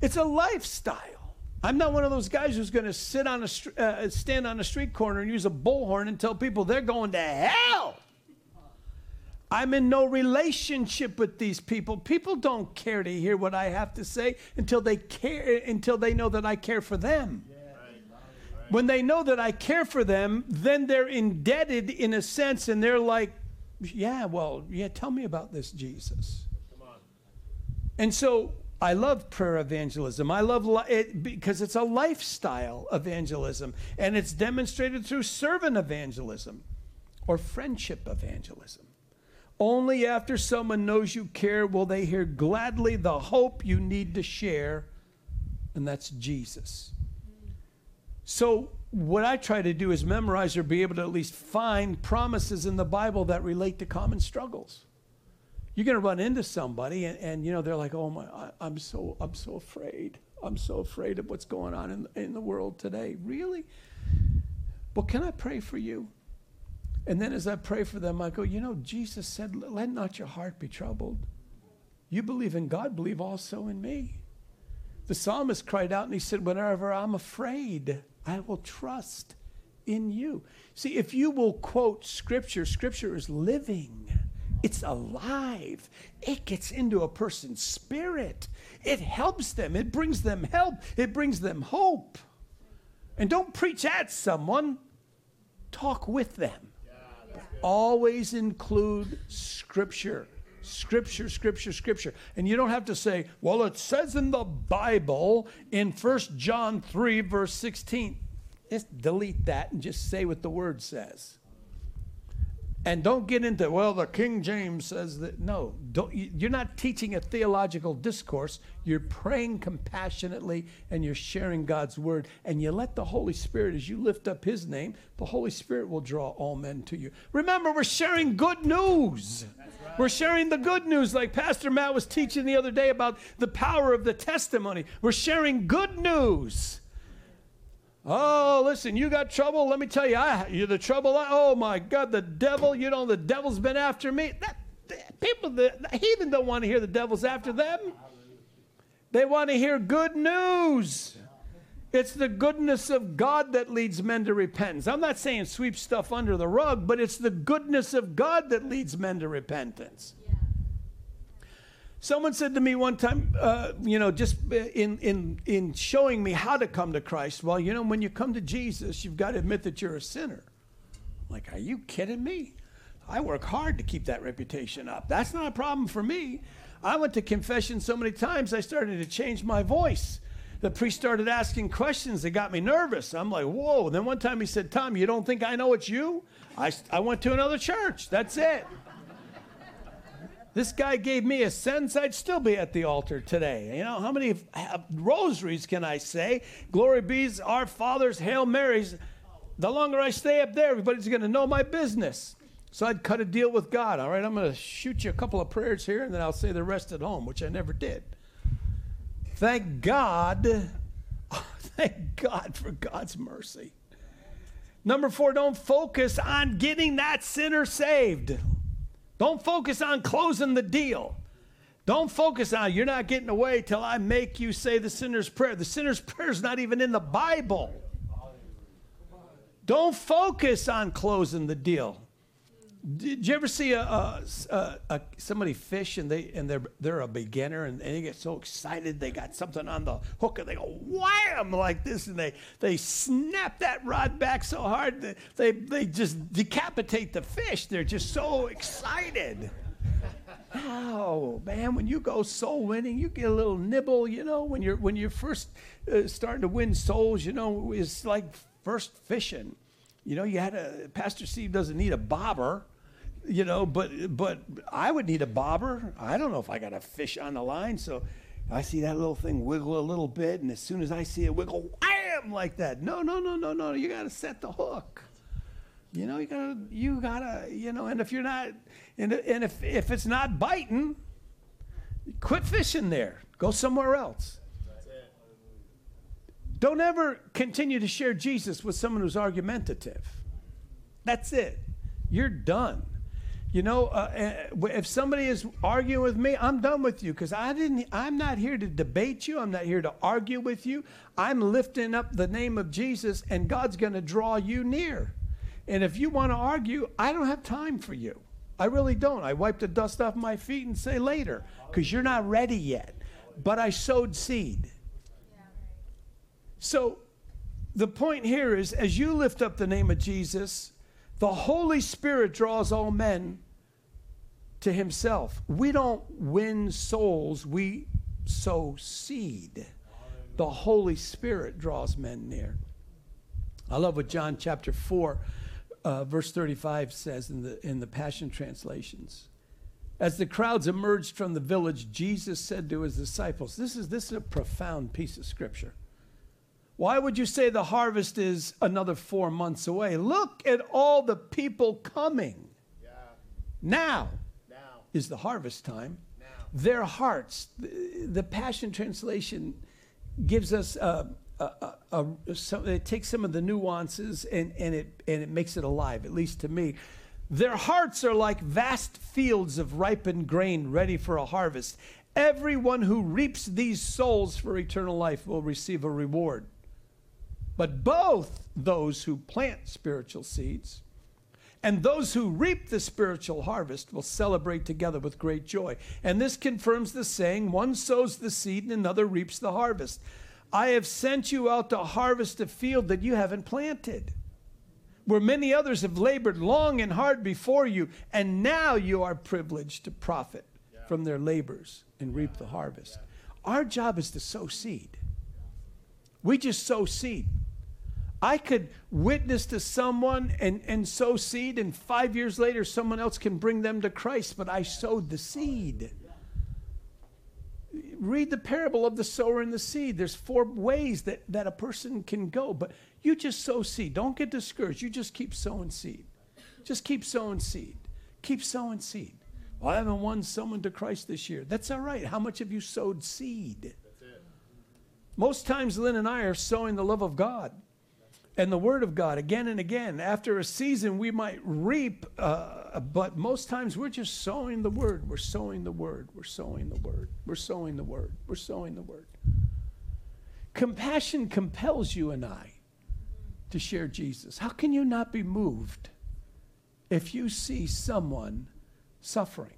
It's a lifestyle. I'm not one of those guys who's going to sit on a uh, stand on a street corner and use a bullhorn and tell people they're going to hell. I'm in no relationship with these people. People don't care to hear what I have to say until they care until they know that I care for them. When they know that I care for them, then they're indebted in a sense and they're like, yeah, well, yeah, tell me about this Jesus. And so I love prayer evangelism. I love li- it because it's a lifestyle evangelism and it's demonstrated through servant evangelism or friendship evangelism. Only after someone knows you care will they hear gladly the hope you need to share, and that's Jesus. So, what I try to do is memorize or be able to at least find promises in the Bible that relate to common struggles. You're going to run into somebody, and, and you know they're like, "Oh my, I, I'm so I'm so afraid. I'm so afraid of what's going on in in the world today." Really? Well, can I pray for you? And then as I pray for them, I go, you know, Jesus said, let not your heart be troubled. You believe in God, believe also in me. The psalmist cried out and he said, Whenever I'm afraid, I will trust in you. See, if you will quote scripture, scripture is living. It's alive. It gets into a person's spirit. It helps them. It brings them help. It brings them hope. And don't preach at someone, talk with them always include scripture. Scripture, scripture, scripture. And you don't have to say, well, it says in the Bible in 1 John 3, verse 16. Just delete that and just say what the word says. And don't get into, well, the King James says that. No, don't, you're not teaching a theological discourse. You're praying compassionately and you're sharing God's word. And you let the Holy Spirit, as you lift up his name, the Holy Spirit will draw all men to you. Remember, we're sharing good news. We're sharing the good news, like Pastor Matt was teaching the other day about the power of the testimony. We're sharing good news. Oh, listen, you got trouble. Let me tell you, I, you're the trouble. I, oh my God, the devil. You know, the devil's been after me. That, that- people, the, the heathen don't want to hear the devil's after them. They want to hear good news. It's the goodness of God that leads men to repentance. I'm not saying sweep stuff under the rug, but it's the goodness of God that leads men to repentance. Someone said to me one time, uh, you know, just in, in, in showing me how to come to Christ, well, you know, when you come to Jesus, you've got to admit that you're a sinner. I'm like, are you kidding me? I work hard to keep that reputation up. That's not a problem for me. I went to confession so many times, I started to change my voice. The priest started asking questions that got me nervous. I'm like, whoa. And then one time he said, Tom, you don't think I know it's you? I, I went to another church. That's it. This guy gave me a sentence, I'd still be at the altar today. You know, how many rosaries can I say? Glory be's our Father's Hail Marys. The longer I stay up there, everybody's going to know my business. So I'd cut a deal with God. All right, I'm going to shoot you a couple of prayers here, and then I'll say the rest at home, which I never did. Thank God. [laughs] thank God for God's mercy. Number four, don't focus on getting that sinner saved. Don't focus on closing the deal. Don't focus on you're not getting away till I make you say the sinner's prayer. The sinner's [laughs] prayer is not even in the Bible. Don't focus on closing the deal. Did you ever see a, a, a, somebody fish and they and they're they're a beginner and, and they get so excited they got something on the hook and they go wham like this and they they snap that rod back so hard that they they just decapitate the fish. They're just so excited. Oh man, when you go soul winning, you get a little nibble. You know, when you're when you're first uh, starting to win souls, you know, it's like first fishing. You know, you had a Pastor Steve doesn't need a bobber. You know, but but I would need a bobber. I don't know if I got a fish on the line, so I see that little thing wiggle a little bit, and as soon as I see it wiggle, wham, like that. No, no, no, no, no. You got to set the hook. You know, you gotta, you gotta, you know, and if you're not, and, and if if it's not biting, quit fishing there. Go somewhere else. Don't ever continue to share Jesus with someone who's argumentative. That's it. You're done. You know, uh, uh, if somebody is arguing with me, I'm done with you because I didn't. I'm not here to debate you. I'm not here to argue with you. I'm lifting up the name of Jesus, and God's going to draw you near. And if you want to argue, I don't have time for you. I really don't. I wipe the dust off my feet and say later because you're not ready yet. But I sowed seed. So the point here is as you lift up the name of Jesus, the Holy Spirit draws all men to himself. We don't win souls, we sow seed. The Holy Spirit draws men near. I love what John chapter 4, uh, verse 35 says in the, in the Passion translations. As the crowds emerged from the village, Jesus said to his disciples, This is, this is a profound piece of scripture. Why would you say the harvest is another four months away? Look at all the people coming. Now, is the harvest time. Their hearts, the, the Passion Translation gives us a, a, a some, it takes some of the nuances and, and, it, and it makes it alive, at least to me. Their hearts are like vast fields of ripened grain ready for a harvest. Everyone who reaps these souls for eternal life will receive a reward. But both those who plant spiritual seeds and those who reap the spiritual harvest will celebrate together with great joy. And this confirms the saying one sows the seed and another reaps the harvest. I have sent you out to harvest a field that you haven't planted, where many others have labored long and hard before you, and now you are privileged to profit from their labors and reap the harvest. Our job is to sow seed. We just sow seed. I could witness to someone and, and sow seed, and five years later, someone else can bring them to Christ, but I sowed the seed. Read the parable of the sower and the seed. There's four ways that, that a person can go, but you just sow seed. Don't get discouraged. You just keep sowing seed. Just keep sowing seed. Keep sowing seed. Well, I haven't won someone to Christ this year. That's all right. How much have you sowed seed? Most times, Lynn and I are sowing the love of God and the Word of God again and again. After a season, we might reap, uh, but most times we're just sowing the Word. We're sowing the Word. We're sowing the Word. We're sowing the Word. We're sowing the Word. Compassion compels you and I to share Jesus. How can you not be moved if you see someone suffering?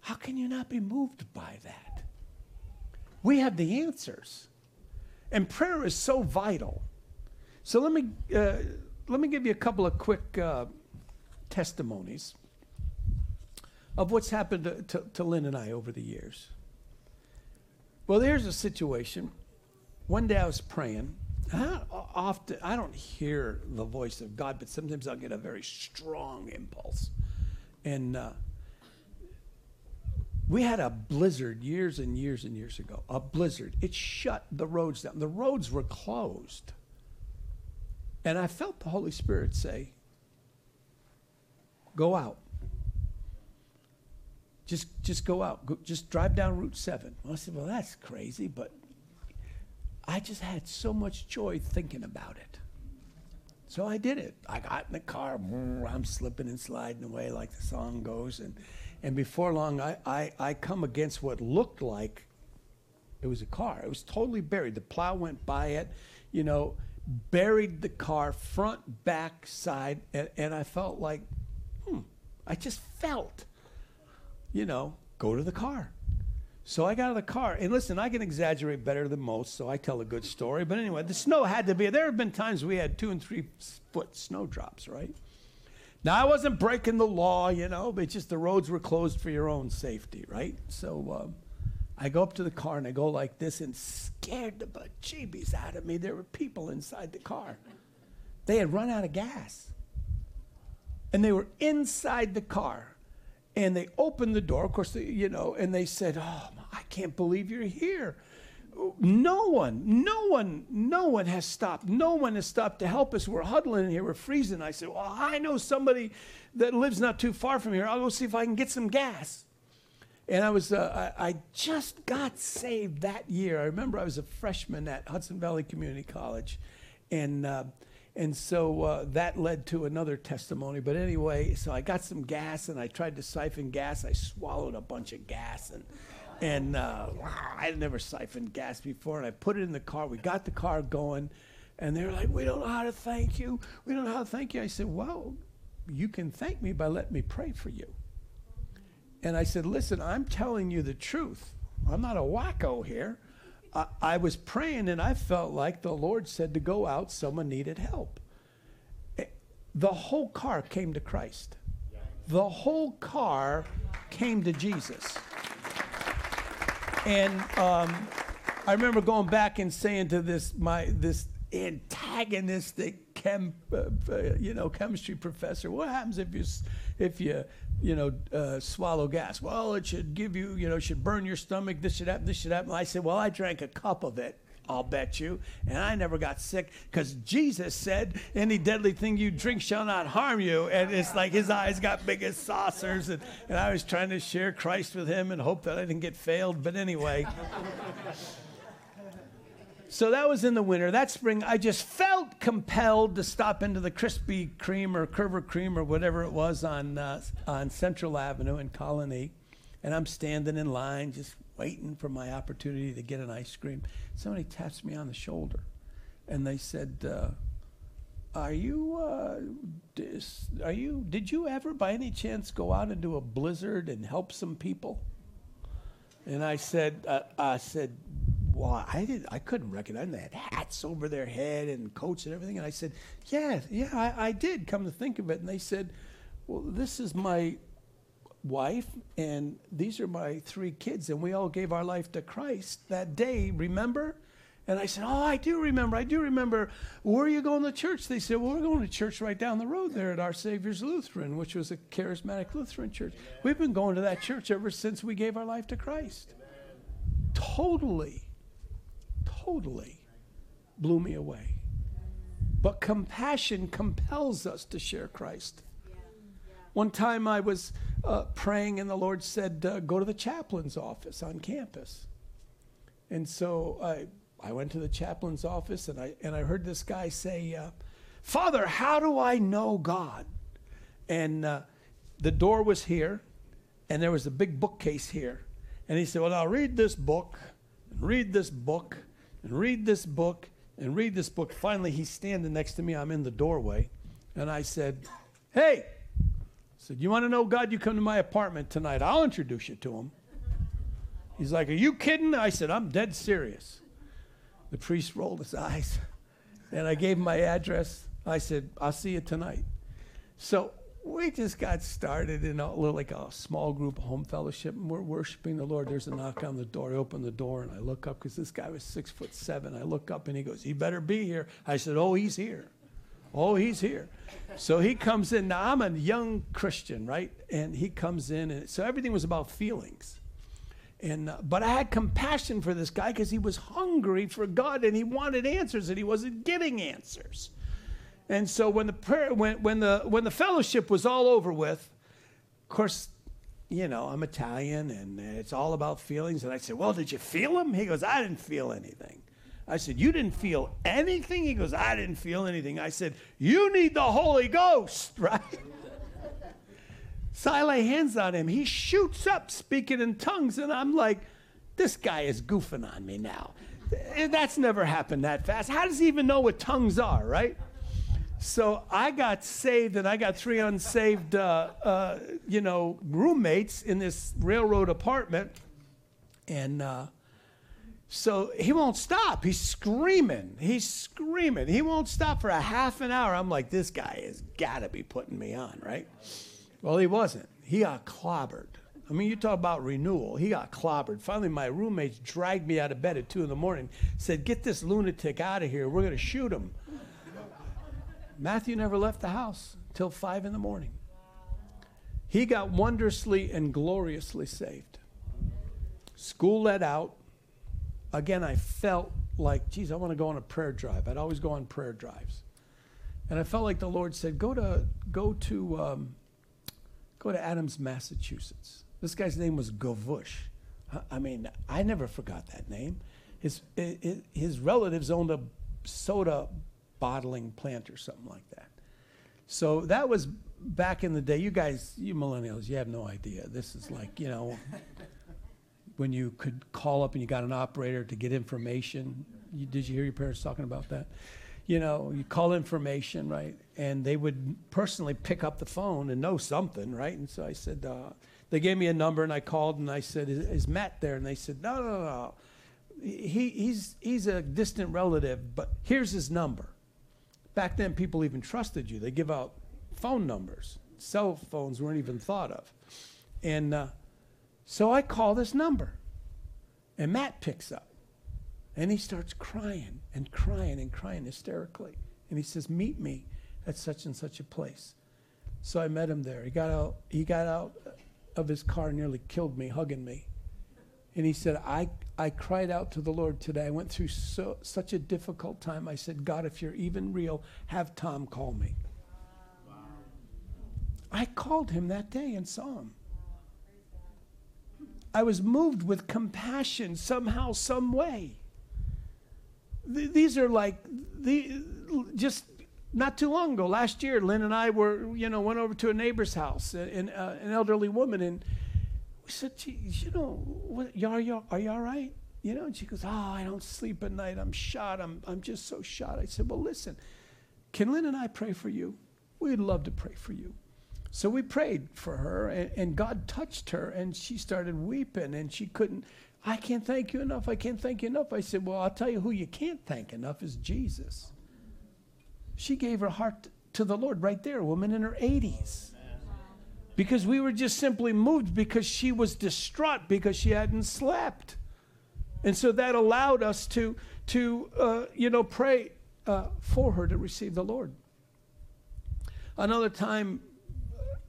How can you not be moved by that? We have the answers. And prayer is so vital. So let me, uh, let me give you a couple of quick uh, testimonies of what's happened to, to, to Lynn and I over the years. Well, there's a situation. One day I was praying. I often I don't hear the voice of God, but sometimes I'll get a very strong impulse. And uh, we had a blizzard years and years and years ago. A blizzard. It shut the roads down. The roads were closed. And I felt the Holy Spirit say, Go out. Just, just go out. Go, just drive down Route 7. Well, I said, Well, that's crazy, but I just had so much joy thinking about it. So I did it. I got in the car. I'm slipping and sliding away like the song goes. And, and before long, I, I, I come against what looked like it was a car. It was totally buried. The plow went by it, you know, buried the car front, back, side. And, and I felt like, hmm, I just felt, you know, go to the car. So I got out of the car, and listen, I can exaggerate better than most, so I tell a good story. But anyway, the snow had to be. There have been times we had two and three foot snowdrops, right? Now I wasn't breaking the law, you know, but just the roads were closed for your own safety, right? So um, I go up to the car and I go like this, and scared the bejeebies out of me. There were people inside the car. They had run out of gas. and they were inside the car. And they opened the door. Of course they, you know and they said oh i can't believe you're here. No one no one no one has stopped. No one has stopped to help us. We're huddling in here. We're freezing. I said well i know somebody that lives not too far from here. I'll go see if i can get some gas and I was, uh, I, I just got saved that year. I remember I was a freshman at Hudson Valley Community College, and uh, and so uh, that led to another testimony. But anyway, so I got some gas, and I tried to siphon gas. I swallowed a bunch of gas, and and uh, I had never siphoned gas before, and I put it in the car. We got the car going, and they were like, "We don't know how to thank you. We don't know how to thank you." I said, "Well, you can thank me by letting me pray for you." And I said, Listen, I'm telling you the truth. I'm not a wacko here. I, I was praying and I felt like the Lord said to go out, someone needed help. Eh, The whole car came to Christ. The whole car came to Jesus. And um, I remember going back and saying to this my this antagonistic chem, uh, uh, you know, chemistry professor, what happens if you if you you know uh, swallow gas? Well, it should give you you know should burn your stomach. This should happen. This should happen. I said, well, I drank a cup of it. I'll bet you. And I never got sick because Jesus said, Any deadly thing you drink shall not harm you. And it's like his eyes got big as saucers. And, and I was trying to share Christ with him and hope that I didn't get failed. But anyway. So that was in the winter. That spring, I just felt compelled to stop into the Krispy Kreme or Curver Cream or whatever it was on uh, on Central Avenue in Colonie, and I'm standing in line just waiting for my opportunity to get an ice cream. Somebody taps me on the shoulder, and they said, uh, "Are you uh, dis- are you did you ever by any chance go out into a blizzard and help some people?" And I said, uh, I said, well, I did. I couldn't recognize them. They had hats over their head and coats and everything. And I said, yeah, yeah, I, I did. Come to think of it, and they said, well, this is my wife, and these are my three kids, and we all gave our life to Christ that day. Remember? And I said, oh, I do remember. I do remember. Where are you going to church? They said, well, we're going to church right down the road there at Our Savior's Lutheran, which was a charismatic Lutheran church. We've been going to that church ever since we gave our life to Christ. Totally totally blew me away. But compassion compels us to share Christ. One time I was uh, praying, and the Lord said, uh, Go to the chaplain's office on campus. And so I, I went to the chaplain's office, and I, and I heard this guy say, uh, Father, how do I know God? And uh, the door was here, and there was a big bookcase here. And he said, Well, now read this book, and read this book, and read this book, and read this book. Finally, he's standing next to me. I'm in the doorway. And I said, Hey, I said, You want to know God? You come to my apartment tonight. I'll introduce you to him. He's like, Are you kidding? I said, I'm dead serious. The priest rolled his eyes, and I gave him my address. I said, I'll see you tonight. So we just got started in a little like a small group home fellowship, and we're worshiping the Lord. There's a knock on the door. I open the door and I look up because this guy was six foot seven. I look up and he goes, "He better be here." I said, "Oh, he's here. Oh, he's here." So he comes in. Now I'm a young Christian, right? And he comes in, and so everything was about feelings. And uh, but I had compassion for this guy because he was hungry for God and he wanted answers and he wasn't getting answers. And so when the prayer, when, when the when the fellowship was all over with, of course, you know I'm Italian and it's all about feelings. And I said, "Well, did you feel him?" He goes, "I didn't feel anything." I said, "You didn't feel anything?" He goes, "I didn't feel anything." I said, "You need the Holy Ghost, [laughs] right?" So I lay hands on him. He shoots up speaking in tongues, and I'm like, this guy is goofing on me now. That's never happened that fast. How does he even know what tongues are, right? So I got saved, and I got three unsaved, uh, uh, you know, roommates in this railroad apartment, and uh, so he won't stop. He's screaming. He's screaming. He won't stop for a half an hour. I'm like, this guy has got to be putting me on, right? Well, he wasn't. He got clobbered. I mean, you talk about renewal. He got clobbered. Finally, my roommates dragged me out of bed at two in the morning. Said, "Get this lunatic out of here. We're going to shoot him." Matthew never left the house till five in the morning. He got wondrously and gloriously saved. School let out. Again, I felt like, geez, I want to go on a prayer drive. I'd always go on prayer drives. And I felt like the Lord said, go to, go to, um, go to Adams, Massachusetts. This guy's name was Gavush. I- mean, I never forgot that name. His, his relatives owned a soda bottling plant or something like that. So that was back in the day. You guys, you millennials, you have no idea. This is like, you know, [laughs] when you could call up and you got an operator to get information. You, did you hear your parents talking about that? You know, you call information, right? And they would personally pick up the phone and know something, right? And so I said, uh, they gave me a number and I called and I said, is, is Matt there? And they said, no, no, no, no. He, he's, he's a distant relative, but here's his number. Back then, people even trusted you. They give out phone numbers. Cell phones weren't even thought of. And uh, so I call this number, and Matt picks up, and he starts crying and crying and crying hysterically. And he says, "Meet me at such and such a place." So I met him there. He got out. He got out of his car, nearly killed me, hugging me. And he said, I, I cried out to the Lord today. I went through so, such a difficult time. I said, God, if you're even real, have Tom call me. I called him that day and saw him. I was moved with compassion somehow, some way. Th- these are like the just not too long ago, last year, Lynn and I were, you know, went over to a neighbor's house, and uh, an elderly woman, and we said, "Geez, you know, what, are you are you all right?" You know, and she goes, "Oh, I don't sleep at night. I'm shot. I'm I'm just so shot." I said, "Well, listen, can Lynn and I pray for you? We'd love to pray for you." So we prayed for her, and, and God touched her, and she started weeping, and she couldn't. I can't thank you enough. I can't thank you enough. I said, Well, I'll tell you who you can't thank enough is Jesus. She gave her heart to the Lord right there, a woman in her 80s. Because we were just simply moved because she was distraught because she hadn't slept. And so that allowed us to, to uh, you know, pray uh, for her to receive the Lord. Another time,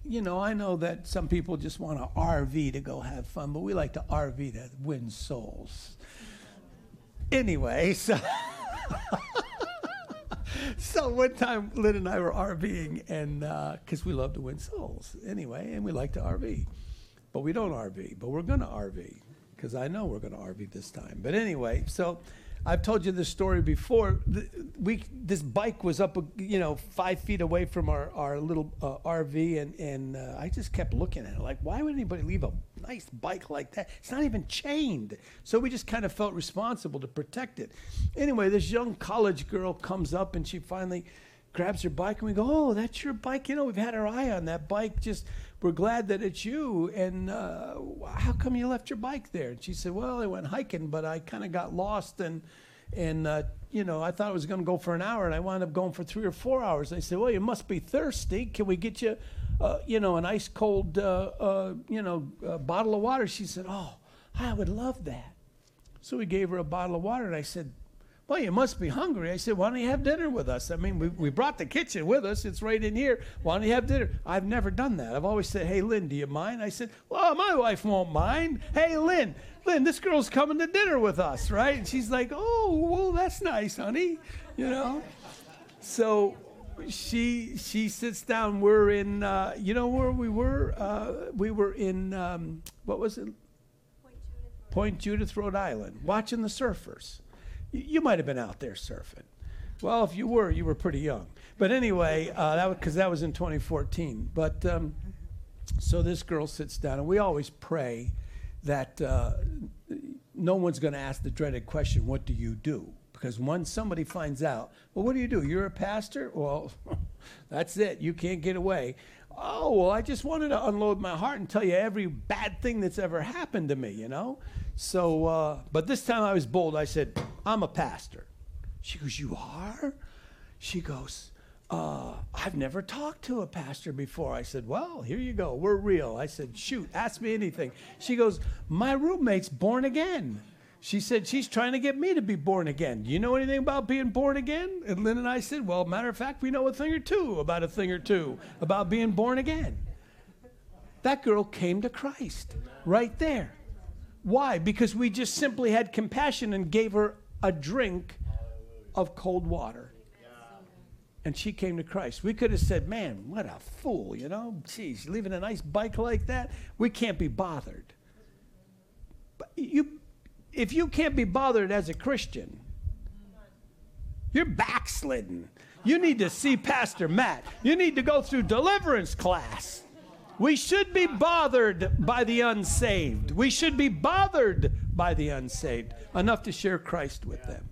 you know, I know that some people just want an RV to go have fun, but we like to RV to win souls. Anyway, [laughs] so. One time, Lynn and I were RVing, and because we love to win souls anyway, and we like to RV. But we don't RV, but we're going to RV because I know we're going to RV this time. But anyway, so I've told you this story before. Th- We this bike was up, you know, five feet away from our our little uh, RV, and and uh, I just kept looking at it like, why would anybody leave a nice bike like that? It's not even chained. So we just kind of felt responsible to protect it. Anyway, this young college girl comes up, and she finally grabs her bike, and we go, oh, that's your bike. You know, we've had our eye on that bike. Just we're glad that it's you. And uh, how come you left your bike there? And she said, well, I went hiking, but I kind of got lost and and uh, you know I thought I was going to go for an hour, and I wound up going for three or four hours. I said, well, you must be thirsty. Can we get you, uh, you know, an ice cold, uh, uh, you know, bottle of water? She said, oh, I would love that. So we gave her a bottle of water, and I said, well, you must be hungry. I said, why don't you have dinner with us? I mean, we, we brought the kitchen with us. It's right in here. Why don't you have dinner? I've never done that. I've always said, hey, Lynn, do you mind? I said, well, my wife won't mind. Hey, Lynn, Lynn, this girl's coming to dinner with us, right? And she's like, oh, well, that's nice, honey, you know? So she she sits down. We're in, uh, you know where we were? Uh, we were in, um, what was it? Point Judith, Rhode Island, watching the surfers. You might have been out there surfing. Well, if you were, you were pretty young. But anyway, uh, that because that was in 2014. But um, so this girl sits down, and we always pray that uh, no one's going to ask the dreaded question, "What do you do?" Because once somebody finds out, well, what do you do? You're a pastor. [laughs] Well, that's it. You can't get away. Oh, well, I just wanted to unload my heart and tell you every bad thing that's ever happened to me, you know? So, uh, but this time I was bold. I said, I'm a pastor. She goes, You are? She goes, uh, I've never talked to a pastor before. I said, Well, here you go. We're real. I said, Shoot, ask me anything. She goes, My roommate's born again. She said she's trying to get me to be born again. Do you know anything about being born again? And Lynn and I said, Well, matter of fact, we know a thing or two about a thing or two about being born again. That girl came to Christ right there. Why? Because we just simply had compassion and gave her a drink of cold water. And she came to Christ. We could have said, Man, what a fool, you know? Geez, leaving a nice bike like that? We can't be bothered. But you, if you can't be bothered as a Christian, you're backslidden. You need to see Pastor Matt. You need to go through deliverance class. We should be bothered by the unsaved. We should be bothered by the unsaved enough to share Christ with them.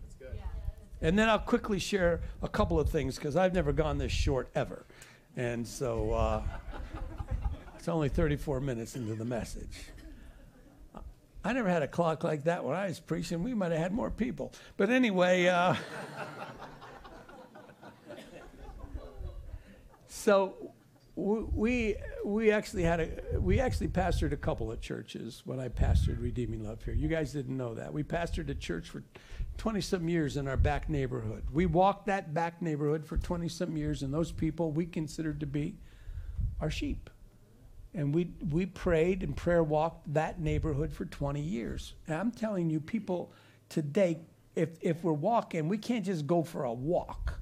And then I'll quickly share a couple of things because I've never gone this short ever. And so uh, it's only 34 minutes into the message. I never had a clock like that when I was preaching. We might have had more people. But anyway, uh, [laughs] so we we actually had a we actually pastored a couple of churches when I pastored Redeeming Love here. You guys didn't know that. We pastored a church for 20 some years in our back neighborhood. We walked that back neighborhood for 20 some years and those people we considered to be our sheep. And we we prayed and prayer walked that neighborhood for 20 years. And I'm telling you people today if if we're walking, we can't just go for a walk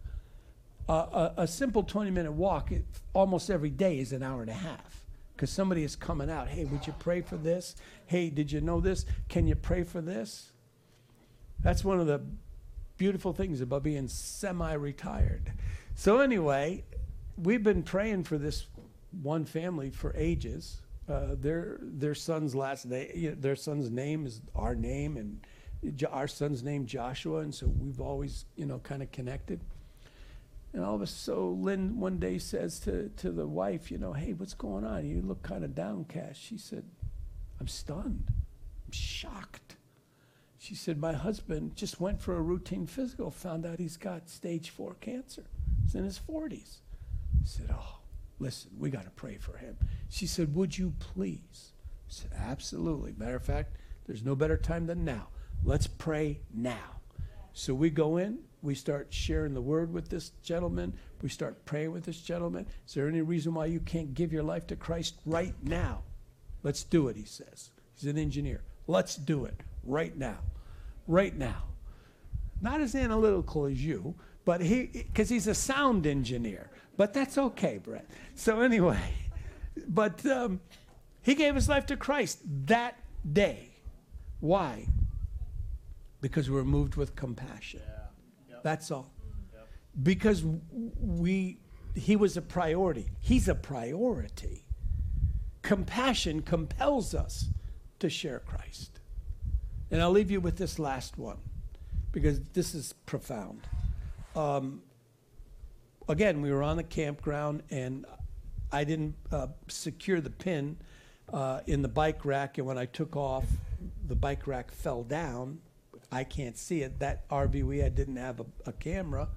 a, a, a simple 20 minute walk it, almost every day is an hour and a half because somebody is coming out hey would you pray for this hey did you know this can you pray for this that's one of the beautiful things about being semi-retired so anyway we've been praying for this one family for ages uh, their their son's last name their son's name is our name and our son's name joshua and so we've always you know kind of connected and all of a so Lynn one day says to, to the wife, you know, hey, what's going on? You look kind of downcast. She said, I'm stunned. I'm shocked. She said, my husband just went for a routine physical, found out he's got stage four cancer. He's in his 40s. I said, oh, listen, we got to pray for him. She said, would you please? I said, absolutely. Matter of fact, there's no better time than now. Let's pray now. So we go in, we start sharing the word with this gentleman, we start praying with this gentleman. Is there any reason why you can't give your life to Christ right now? Let's do it, he says. He's an engineer. Let's do it right now. Right now. Not as analytical as you, but he, because he's a sound engineer. But that's okay, Brett. So, anyway, [laughs] but um, he gave his life to Christ that day. Why? Because we're moved with compassion. That's all. Because we, he was a priority. He's a priority. Compassion compels us to share Christ. And I'll leave you with this last one because this is profound. Um, again, we were on the campground and I didn't uh, secure the pin uh, in the bike rack. And when I took off, the bike rack fell down. I can't see it. That RV we had didn't have a, a camera.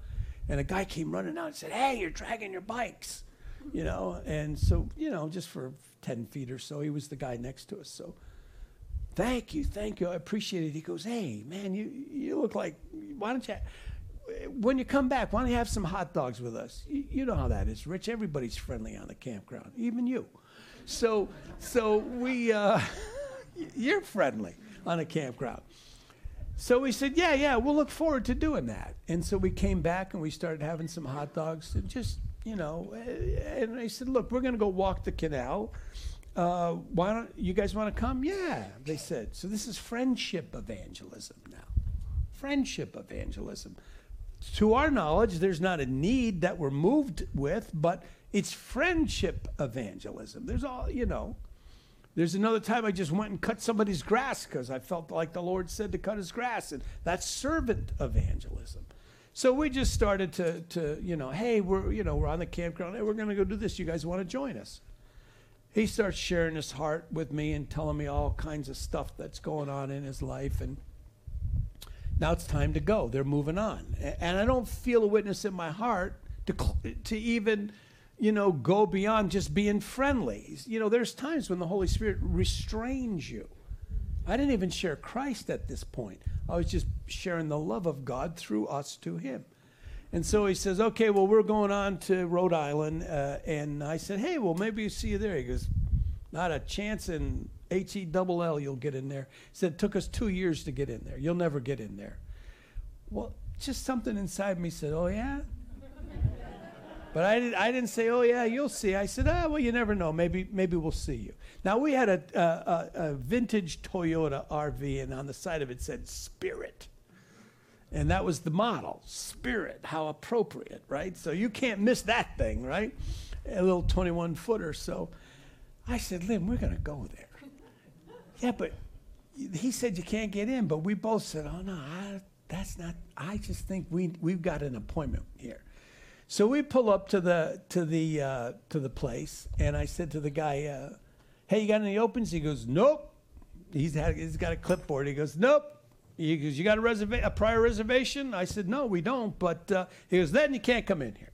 And a guy came running out and said, Hey, you're dragging your bikes. You know, and so, you know, just for 10 feet or so, he was the guy next to us. So, thank you, thank you. I appreciate it. He goes, Hey, man, you, you look like, why don't you, when you come back, why don't you have some hot dogs with us? You, you know how that is, Rich. Everybody's friendly on the campground, even you. So, so we, uh, [laughs] you're friendly on a campground. So we said, yeah, yeah, we'll look forward to doing that. And so we came back and we started having some hot dogs and just, you know, and I said, look, we're going to go walk the canal. Uh, why don't you guys want to come? Yeah, they said. So this is friendship evangelism now. Friendship evangelism. To our knowledge, there's not a need that we're moved with, but it's friendship evangelism. There's all, you know, there's another time I just went and cut somebody's grass because I felt like the Lord said to cut his grass, and that's servant evangelism. So we just started to, to you know, hey, we're, you know, we're on the campground. Hey, we're going to go do this. You guys want to join us? He starts sharing his heart with me and telling me all kinds of stuff that's going on in his life, and now it's time to go. They're moving on, and I don't feel a witness in my heart to to even you know, go beyond just being friendly. You know, there's times when the Holy Spirit restrains you. I didn't even share Christ at this point. I was just sharing the love of God through us to him. And so he says, okay, well, we're going on to Rhode Island. Uh, and I said, hey, well, maybe see you there. He goes, not a chance in H E double L you'll get in there. He said, it took us two years to get in there. You'll never get in there. Well, just something inside me said, oh, yeah? [laughs] But I, did, I didn't say, oh, yeah, you'll see. I said, ah, well, you never know. Maybe, maybe we'll see you. Now, we had a, a, a vintage Toyota RV, and on the side of it said Spirit. And that was the model, Spirit. How appropriate, right? So you can't miss that thing, right? A little 21 footer. So I said, Lynn, we're going to go there. Yeah, but he said you can't get in, but we both said, oh, no, I, that's not, I just think we, we've got an appointment here. So we pull up to the to the uh, to the place, and I said to the guy, uh, "Hey, you got any opens?" He goes, "Nope." He's had he's got a clipboard. He goes, "Nope." He goes, "You got a reserva- a prior reservation?" I said, "No, we don't." But uh, he goes, "Then you can't come in here."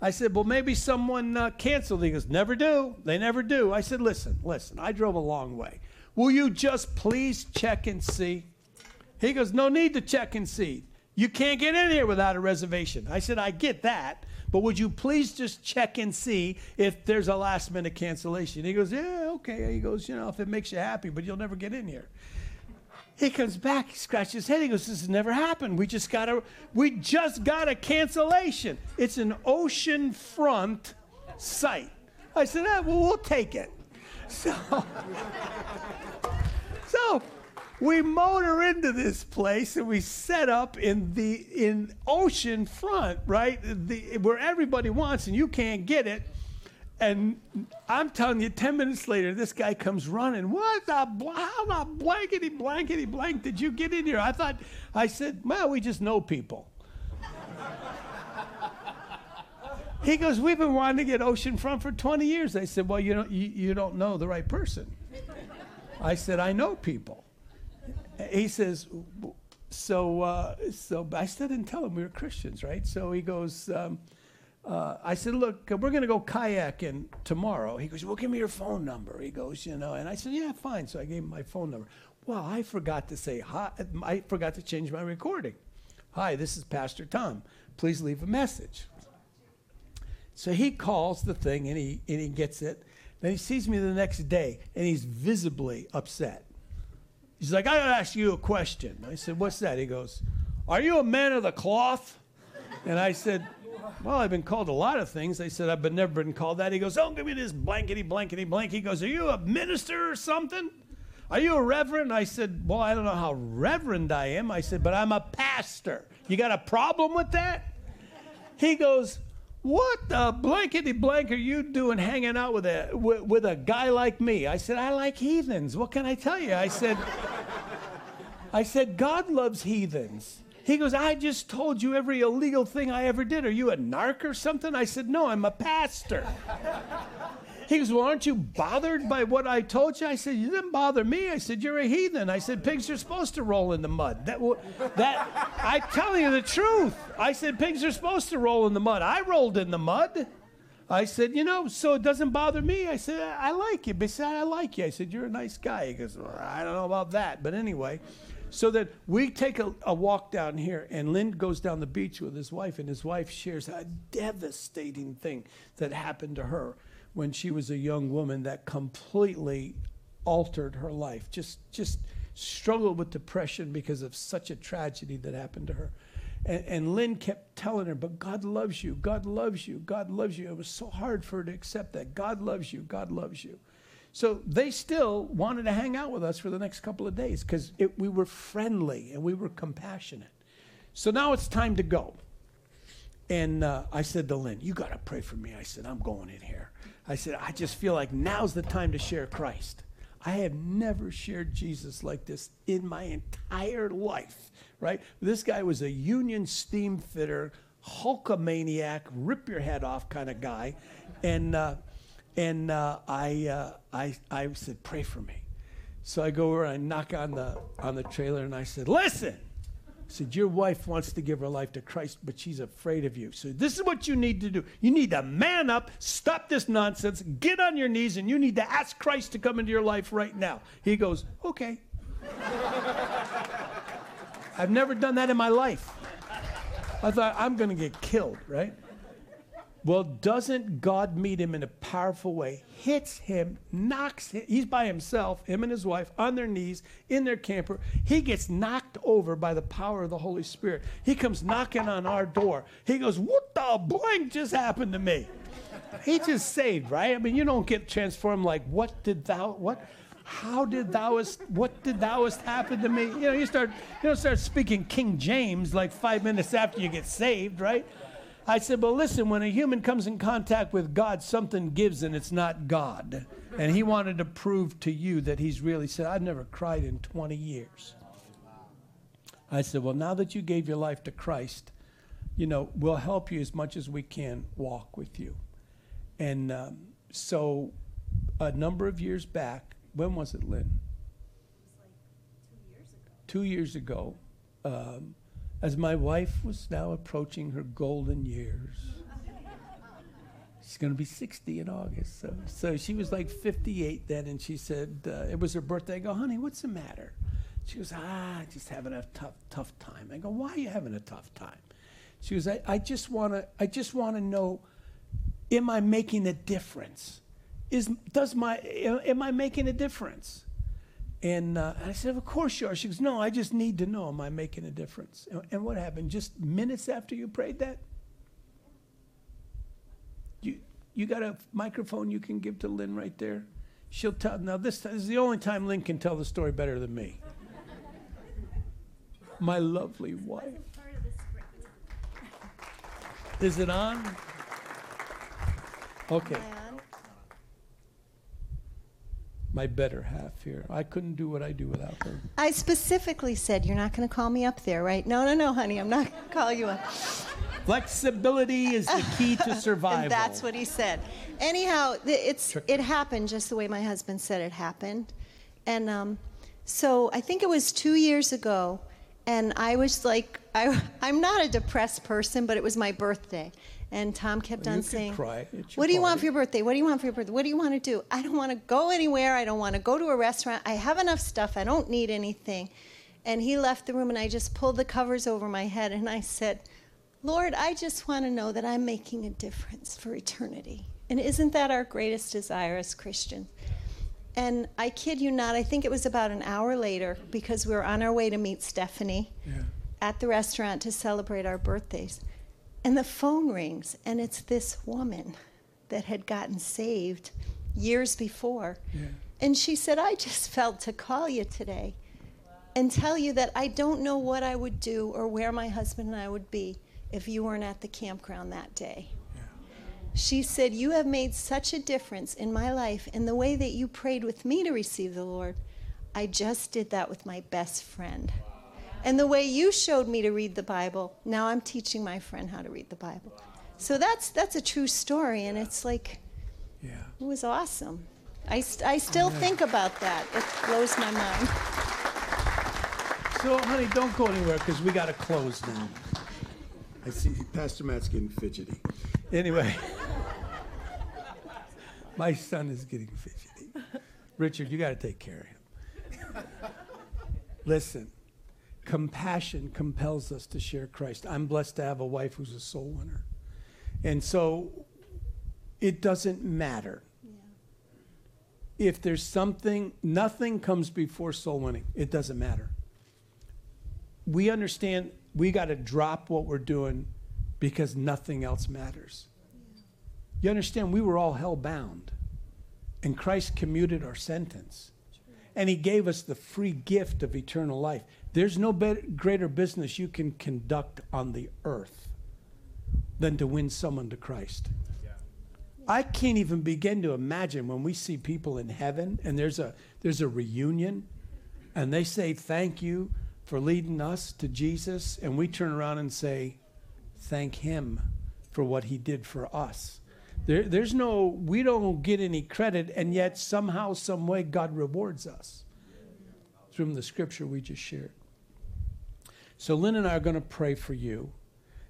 I said, "Well, maybe someone uh, canceled." He goes, "Never do. They never do." I said, "Listen, listen. I drove a long way. Will you just please check and see?" He goes, "No need to check and see." You can't get in here without a reservation. I said, I get that, but would you please just check and see if there's a last minute cancellation? He goes, Yeah, okay. He goes, You know, if it makes you happy, but you'll never get in here. He comes back, he scratches his head. He goes, This has never happened. We just got a we just got a cancellation. It's an ocean front site. I said, ah, well, we'll take it. [laughs] So, so we motor into this place and we set up in the in ocean front right the, where everybody wants and you can't get it and i'm telling you 10 minutes later this guy comes running. What the bl- how the blankety blankety blank did you get in here? I thought i said well we just know people. He goes we've been wanting to get oceanfront for 20 years. I said well you don't you, you don't know the right person. I said i know people. He says, so, uh, so I still didn't tell him we were Christians, right? So he goes, um, uh, I said, look, we're going to go kayaking tomorrow. He goes, well, give me your phone number. He goes, you know, and I said, yeah, fine. So I gave him my phone number. Well, I forgot to say hi. I forgot to change my recording. Hi, this is Pastor Tom. Please leave a message. So he calls the thing and he, and he gets it. Then he sees me the next day and he's visibly upset. He's like, I gotta ask you a question. I said, What's that? He goes, Are you a man of the cloth? And I said, Well, I've been called a lot of things. They said, I've been, never been called that. He goes, Don't give me this blankety, blankety, blank. He goes, Are you a minister or something? Are you a reverend? I said, Well, I don't know how reverend I am. I said, But I'm a pastor. You got a problem with that? He goes, what the blankety blank are you doing hanging out with a with, with, a guy like me? I said, I like heathens. What can I tell you? I said, I said, God loves heathens. He goes, I just told you every illegal thing I ever did. Are you a narc or something? I said, No, I'm a pastor. He goes, Well, aren't you bothered by what I told you? I said, You didn't bother me. I said, You're a heathen. I said, Pigs are supposed to roll in the mud. That, that I tell you the truth. I said, Pigs are supposed to roll in the mud. I rolled in the mud. I said, You know, so it doesn't bother me. I said, I like you. Besides, I like you. I said, You're a nice guy. He goes, well, I don't know about that. But anyway, so that we take a, a, walk down here, and Lynn goes down the beach with his wife, and his wife shares a devastating thing that happened to her when she was a young woman that completely altered her life. Just, just struggled with depression because of such a tragedy that happened to her. And, and Lynn kept telling her, But God loves you. God loves you. God loves you. It was so hard for her to accept that. God loves you. God loves you. So they still wanted to hang out with us for the next couple of days because we were friendly and we were compassionate. So now it's time to go. And uh, I said to Lynn, You got to pray for me. I said, I'm going in here. I said, I just feel like now's the time to share Christ. I have never shared Jesus like this in my entire life, right? This guy was a union steam fitter, Hulkamaniac, rip your head off kind of guy. And, uh, and uh, I, uh, I, I said, pray for me. So I go over and I knock on the, on the trailer and I said, listen, I said, Your wife wants to give her life to Christ, but she's afraid of you. So, this is what you need to do. You need to man up, stop this nonsense, get on your knees, and you need to ask Christ to come into your life right now. He goes, Okay. [laughs] I've never done that in my life. I thought, I'm going to get killed, right? Well, doesn't God meet him in a powerful way? Hits him, knocks him. He's by himself, him and his wife, on their knees in their camper. He gets knocked over by the power of the Holy Spirit. He comes knocking on our door. He goes, What the blank just happened to me? He just saved, right? I mean, you don't get transformed like, What did thou, what? How did thouest, what did thouest happen to me? You know, you start, you don't start speaking King James like five minutes after you get saved, right? I said, Well, listen, when a human comes in contact with God, something gives and it's not God. And he wanted to prove to you that he's really said, I've never cried in 20 years. I said, Well, now that you gave your life to Christ, you know, we'll help you as much as we can walk with you. And um, so a number of years back, when was it, Lynn? Two years ago, um, as my wife was now approaching her golden years. She's going to be 60 in August. So, so she was like 58 then, and she said, uh, it was her birthday. I go, honey, what's the matter? She goes, ah, just having a tough, tough time. I go, why are you having a tough time? She goes, I, I just want to, I just want to know, am I making a difference? Is, does my, am I making a difference? And uh, I said, Of course you are. She goes, No, I just need to know, am I making a difference? And, and what happened? Just minutes after you prayed that? You, you got a microphone you can give to Lynn right there? She'll tell. Now, this is the only time Lynn can tell the story better than me. My lovely wife. Is it on? Okay. My better half here. I couldn't do what I do without her. I specifically said, You're not going to call me up there, right? No, no, no, honey, I'm not going to call you up. Flexibility is the key to [laughs] survival. And that's what he said. Anyhow, it's it happened just the way my husband said it happened, and um, so I think it was two years ago, and I was like, I, I'm not a depressed person, but it was my birthday, and Tom kept Well, on saying. "What do you want for your birthday? What do you want for your birthday? What do you want to do? I don't want to go anywhere. I don't want to go to a restaurant. I have enough stuff. I don't need anything." And he left the room, and I just pulled the covers over my head, and I said. Lord, I just want to know that I'm making a difference for eternity. And isn't that our greatest desire as Christians? And I kid you not, I think it was about an hour later because we were on our way to meet Stephanie at the restaurant to celebrate our birthdays. And the phone rings, and it's this woman that had gotten saved years before. And she said, I just [laughs] felt to call you today and tell you that I don't know what I would do or where my husband and I would be if you weren't at the campground that day. She said, You have made such a difference in my life and the way that you prayed with me to receive the Lord. I just did that with my best friend. And the way you showed me to read the Bible, now I'm teaching my friend how to read the Bible. So that's that's a true story, and it's like Yeah. it was awesome. I, st- I still think about that. It blows my mind. So, honey, don't go anywhere because we got to close now. I see Pastor Matt's getting fidgety. Anyway, [laughs] my son is getting fidgety. Richard, you got to take care of him. Listen, compassion compels us to share Christ. I'm blessed to have a wife who's a soul winner. And so it doesn't matter. If there's something, nothing comes before soul winning. It doesn't matter we understand we got to drop what we're doing because nothing else matters. You understand, we were all hell bound, and Christ commuted our sentence. And he gave us the free gift of eternal life. There's no better, greater business you can conduct on the earth than to win someone to Christ. I can't even begin to imagine when we see people in heaven and there's a there's a reunion and they say thank you for leading us to Jesus and we turn around and say thank him for what he did for us. There, there's no we don't get any credit and yet somehow some way God rewards us. From the scripture we just shared. So Lynn and I are going to pray for you.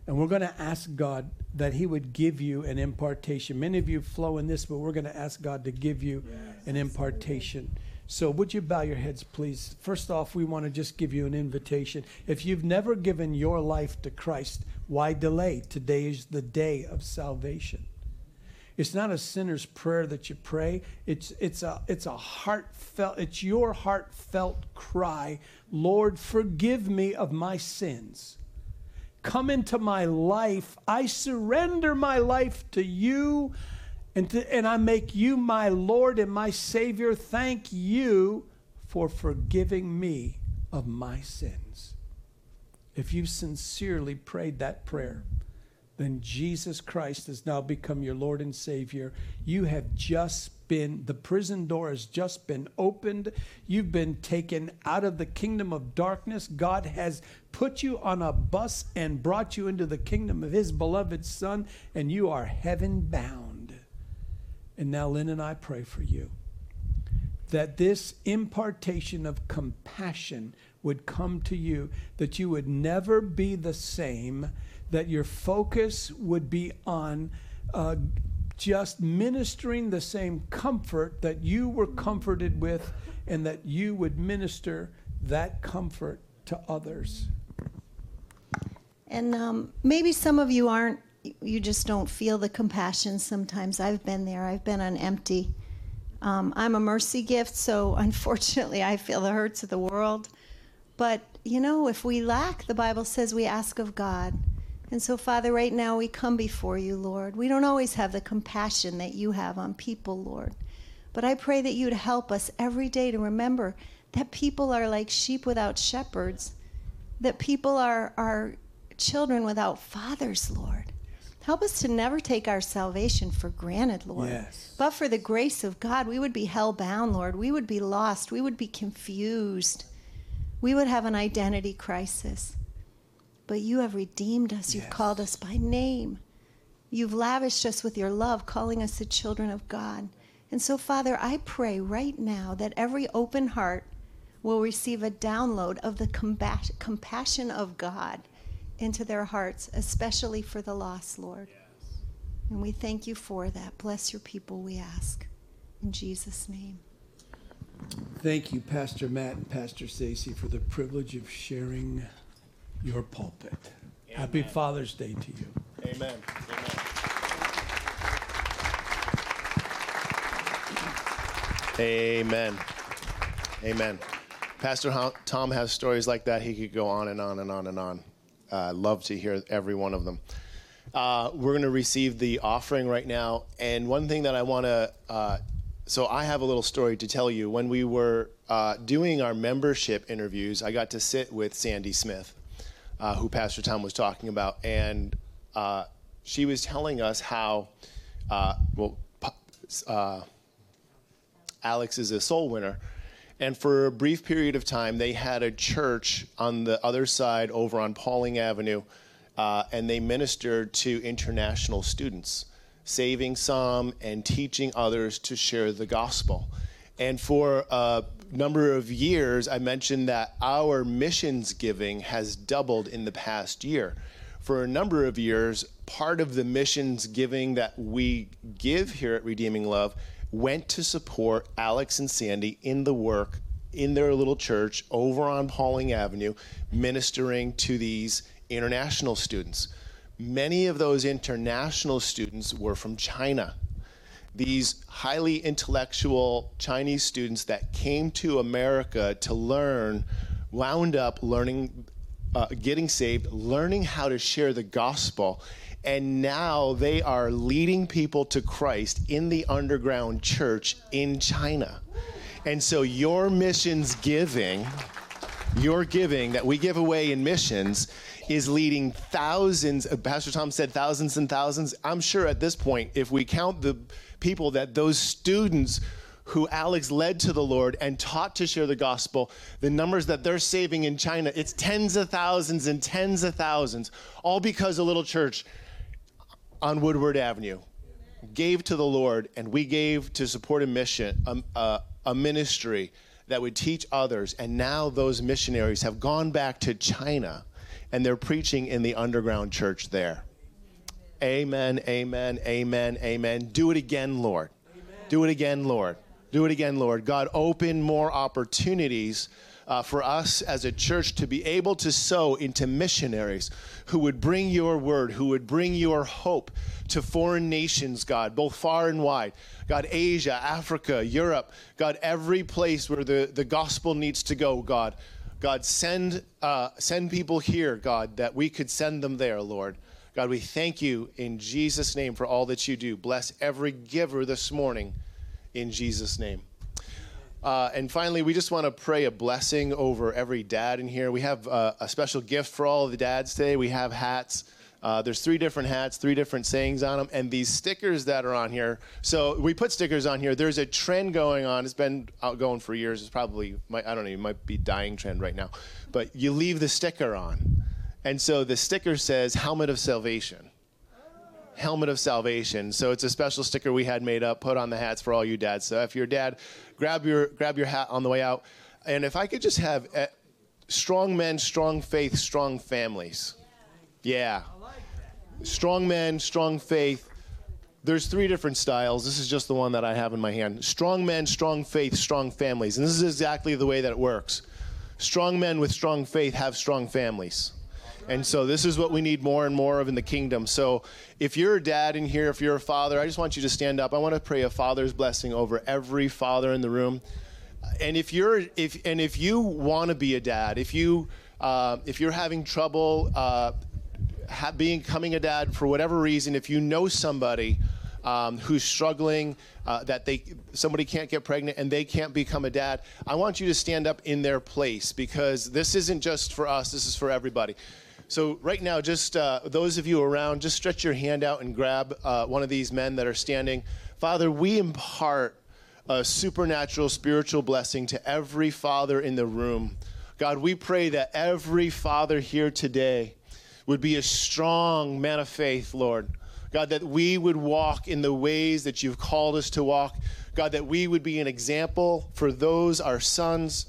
And we're going to ask God that He would give you an impartation. Many of you flow in this, but we're going to ask God to give you an impartation So, would you bow your heads, please? First off, we want to just give you an invitation. If you've never given your life to Christ, why delay? Today is the day of salvation. It's not a sinner's prayer that you pray. It's, it's, a, it's a heartfelt, it's your heartfelt cry, Lord, forgive me of my sins. Come into my life. I surrender my life to you, and, to, and I make you my Lord and my Savior. Thank you for forgiving me of my sins. If you sincerely prayed that prayer, then Jesus Christ has now become your Lord and Savior. You have just been, the prison door has just been opened. You've been taken out of the kingdom of darkness. God has put you on a bus and brought you into the kingdom of His beloved Son, and you are heaven bound. And now, Lynn and I pray for you that this impartation of compassion would come to you, that you would never be the same that your focus would be on uh, just ministering the same comfort that you were comforted with, and that you would minister that comfort to others. And um, maybe some of you aren't, you just don't feel the compassion sometimes. I've been there, I've been on empty. Um, I'm a mercy gift, so [laughs] unfortunately, I feel the hurts of the world. But, you know, if we lack, the Bible says we ask of God. And so, Father, right now we come before you, Lord. We don't always have the compassion that you have on people, Lord. But I pray that you'd help us every day to remember that people are like sheep without shepherds, that people are, are children without fathers, Lord. Help us to never take our salvation for granted, Lord. Yes. But for the grace of God, we would be hell bound, Lord. We would be lost. We would be confused. We would have an identity crisis. But you have redeemed us. You've Yes. called us by name. You've lavished us with your love, calling us the children of God. And so, Father, I pray right now that every open heart will receive a download of the combat- compassion of God into their hearts, especially for the lost, Lord. And we thank you for that. Bless your people, we ask. In Jesus' name. Thank you, Pastor Matt and Pastor Stacy, for the privilege of sharing your pulpit. Happy Father's Day to you. Amen. Amen. Amen. Amen. Pastor Tom has stories like that. He could go on and on and on and on. Uh, love to hear every one of them. Uh, we're going to receive the offering right now. And one thing that I want to, uh, so I have a little story to tell you. When we were uh, doing our membership interviews, I got to sit with Sandy Smith, uh, who Pastor Tom was talking about. And uh, she was telling us how, uh, well, uh, Alex is a soul winner. And for a brief period of time, they had a church on the other side over on Pawling Avenue, uh, and they ministered to international students, saving some and teaching others to share the gospel. And for a number of years, I mentioned that our missions giving has doubled in the past year. For a number of years, part of the missions giving that we give here at Redeeming Love went to support Alex and Sandy in the work in their little church over on Pawling Avenue, ministering to these international students. Many of those international students were from China. These highly intellectual Chinese students that came to America to learn wound up learning, uh, getting saved, learning how to share the gospel, and now they are leading people to Christ in the underground church in China. And so your missions giving, your giving that we give away in missions is leading thousands, Pastor Tom said thousands and thousands. I'm sure at this point, if we count the people that those students who Alex led to the Lord and taught to share the gospel, the numbers that they're saving in China, it's tens of thousands and tens of thousands, all because a little church on Woodward Avenue gave to the Lord, and we gave to support a mission, um, uh, a ministry that would teach others. And now those missionaries have gone back to China, and they're preaching in the underground church there. Amen, amen, amen, amen. Do it again, Lord. Do it again, Lord. Do it again, Lord. God, open more opportunities uh, for us as a church to be able to sow into missionaries who would bring your word, who would bring your hope to foreign nations, God, both far and wide. God, Asia, Africa, Europe, God, every place where the, the gospel needs to go, God. God, send, uh, send people here, God, that we could send them there, Lord. God, we thank you in Jesus' name for all that you do. Bless every giver this morning in Jesus' name. Uh, and finally, we just want to pray a blessing over every dad in here. We have uh, a special gift for all the dads today. We have hats. Uh, there's three different hats, three different sayings on them, and these stickers that are on here. So we put stickers on here. There's a trend going on. It's been out going for years. It's probably, I don't know, it might be dying trend right now. But you leave the sticker on. And so the sticker says helmet of salvation helmet of salvation. So it's a special sticker we had made up, put on the hats for all you dads. So if you're dad, grab your grab your hat on the way out. And if I could just have uh, strong men, strong faith, strong families. Yeah. Strong men, strong faith. There's three different styles. This is just the one that I have in my hand. Strong men, strong faith, strong families. And this is exactly the way that it works. Strong men with strong faith have strong families. And so this is what we need more and more of in the kingdom. So if you're a dad in here, if you're a father, I just want you to stand up. I want to pray a father's blessing over every father in the room. And if you're if and if you want to be a dad, if you uh, if you're having trouble uh, ha- being becoming a dad for whatever reason, if you know somebody um, who's struggling, uh, that they somebody can't get pregnant and they can't become a dad, I want you to stand up in their place because this isn't just for us. This is for everybody. So right now, just uh, those of you around, just stretch your hand out and grab uh, one of these men that are standing. Father, we impart a supernatural spiritual blessing to every father in the room. God, we pray that every father here today would be a strong man of faith, Lord. God, that we would walk in the ways that you've called us to walk. God, that we would be an example for those, our sons,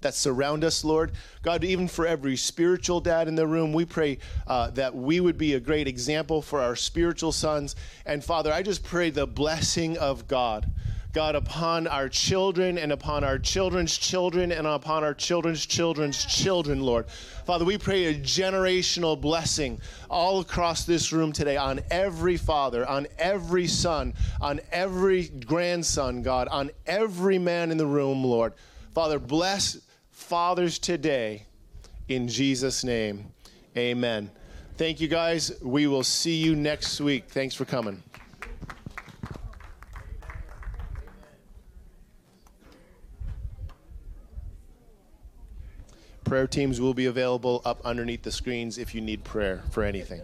that surround us, Lord. God, even for every spiritual dad in the room, we pray uh, that we would be a great example for our spiritual sons. And Father, I just pray the blessing of God. God, upon our children and upon our children's children and upon our children's children's children, Lord. Father, we pray a generational blessing all across this room today on every father, on every son, on every grandson, God, on every man in the room, Lord. Father, bless fathers today in Jesus' name. Amen. Thank you, guys. We will see you next week. Thanks for coming. Prayer teams will be available up underneath the screens if you need prayer for anything.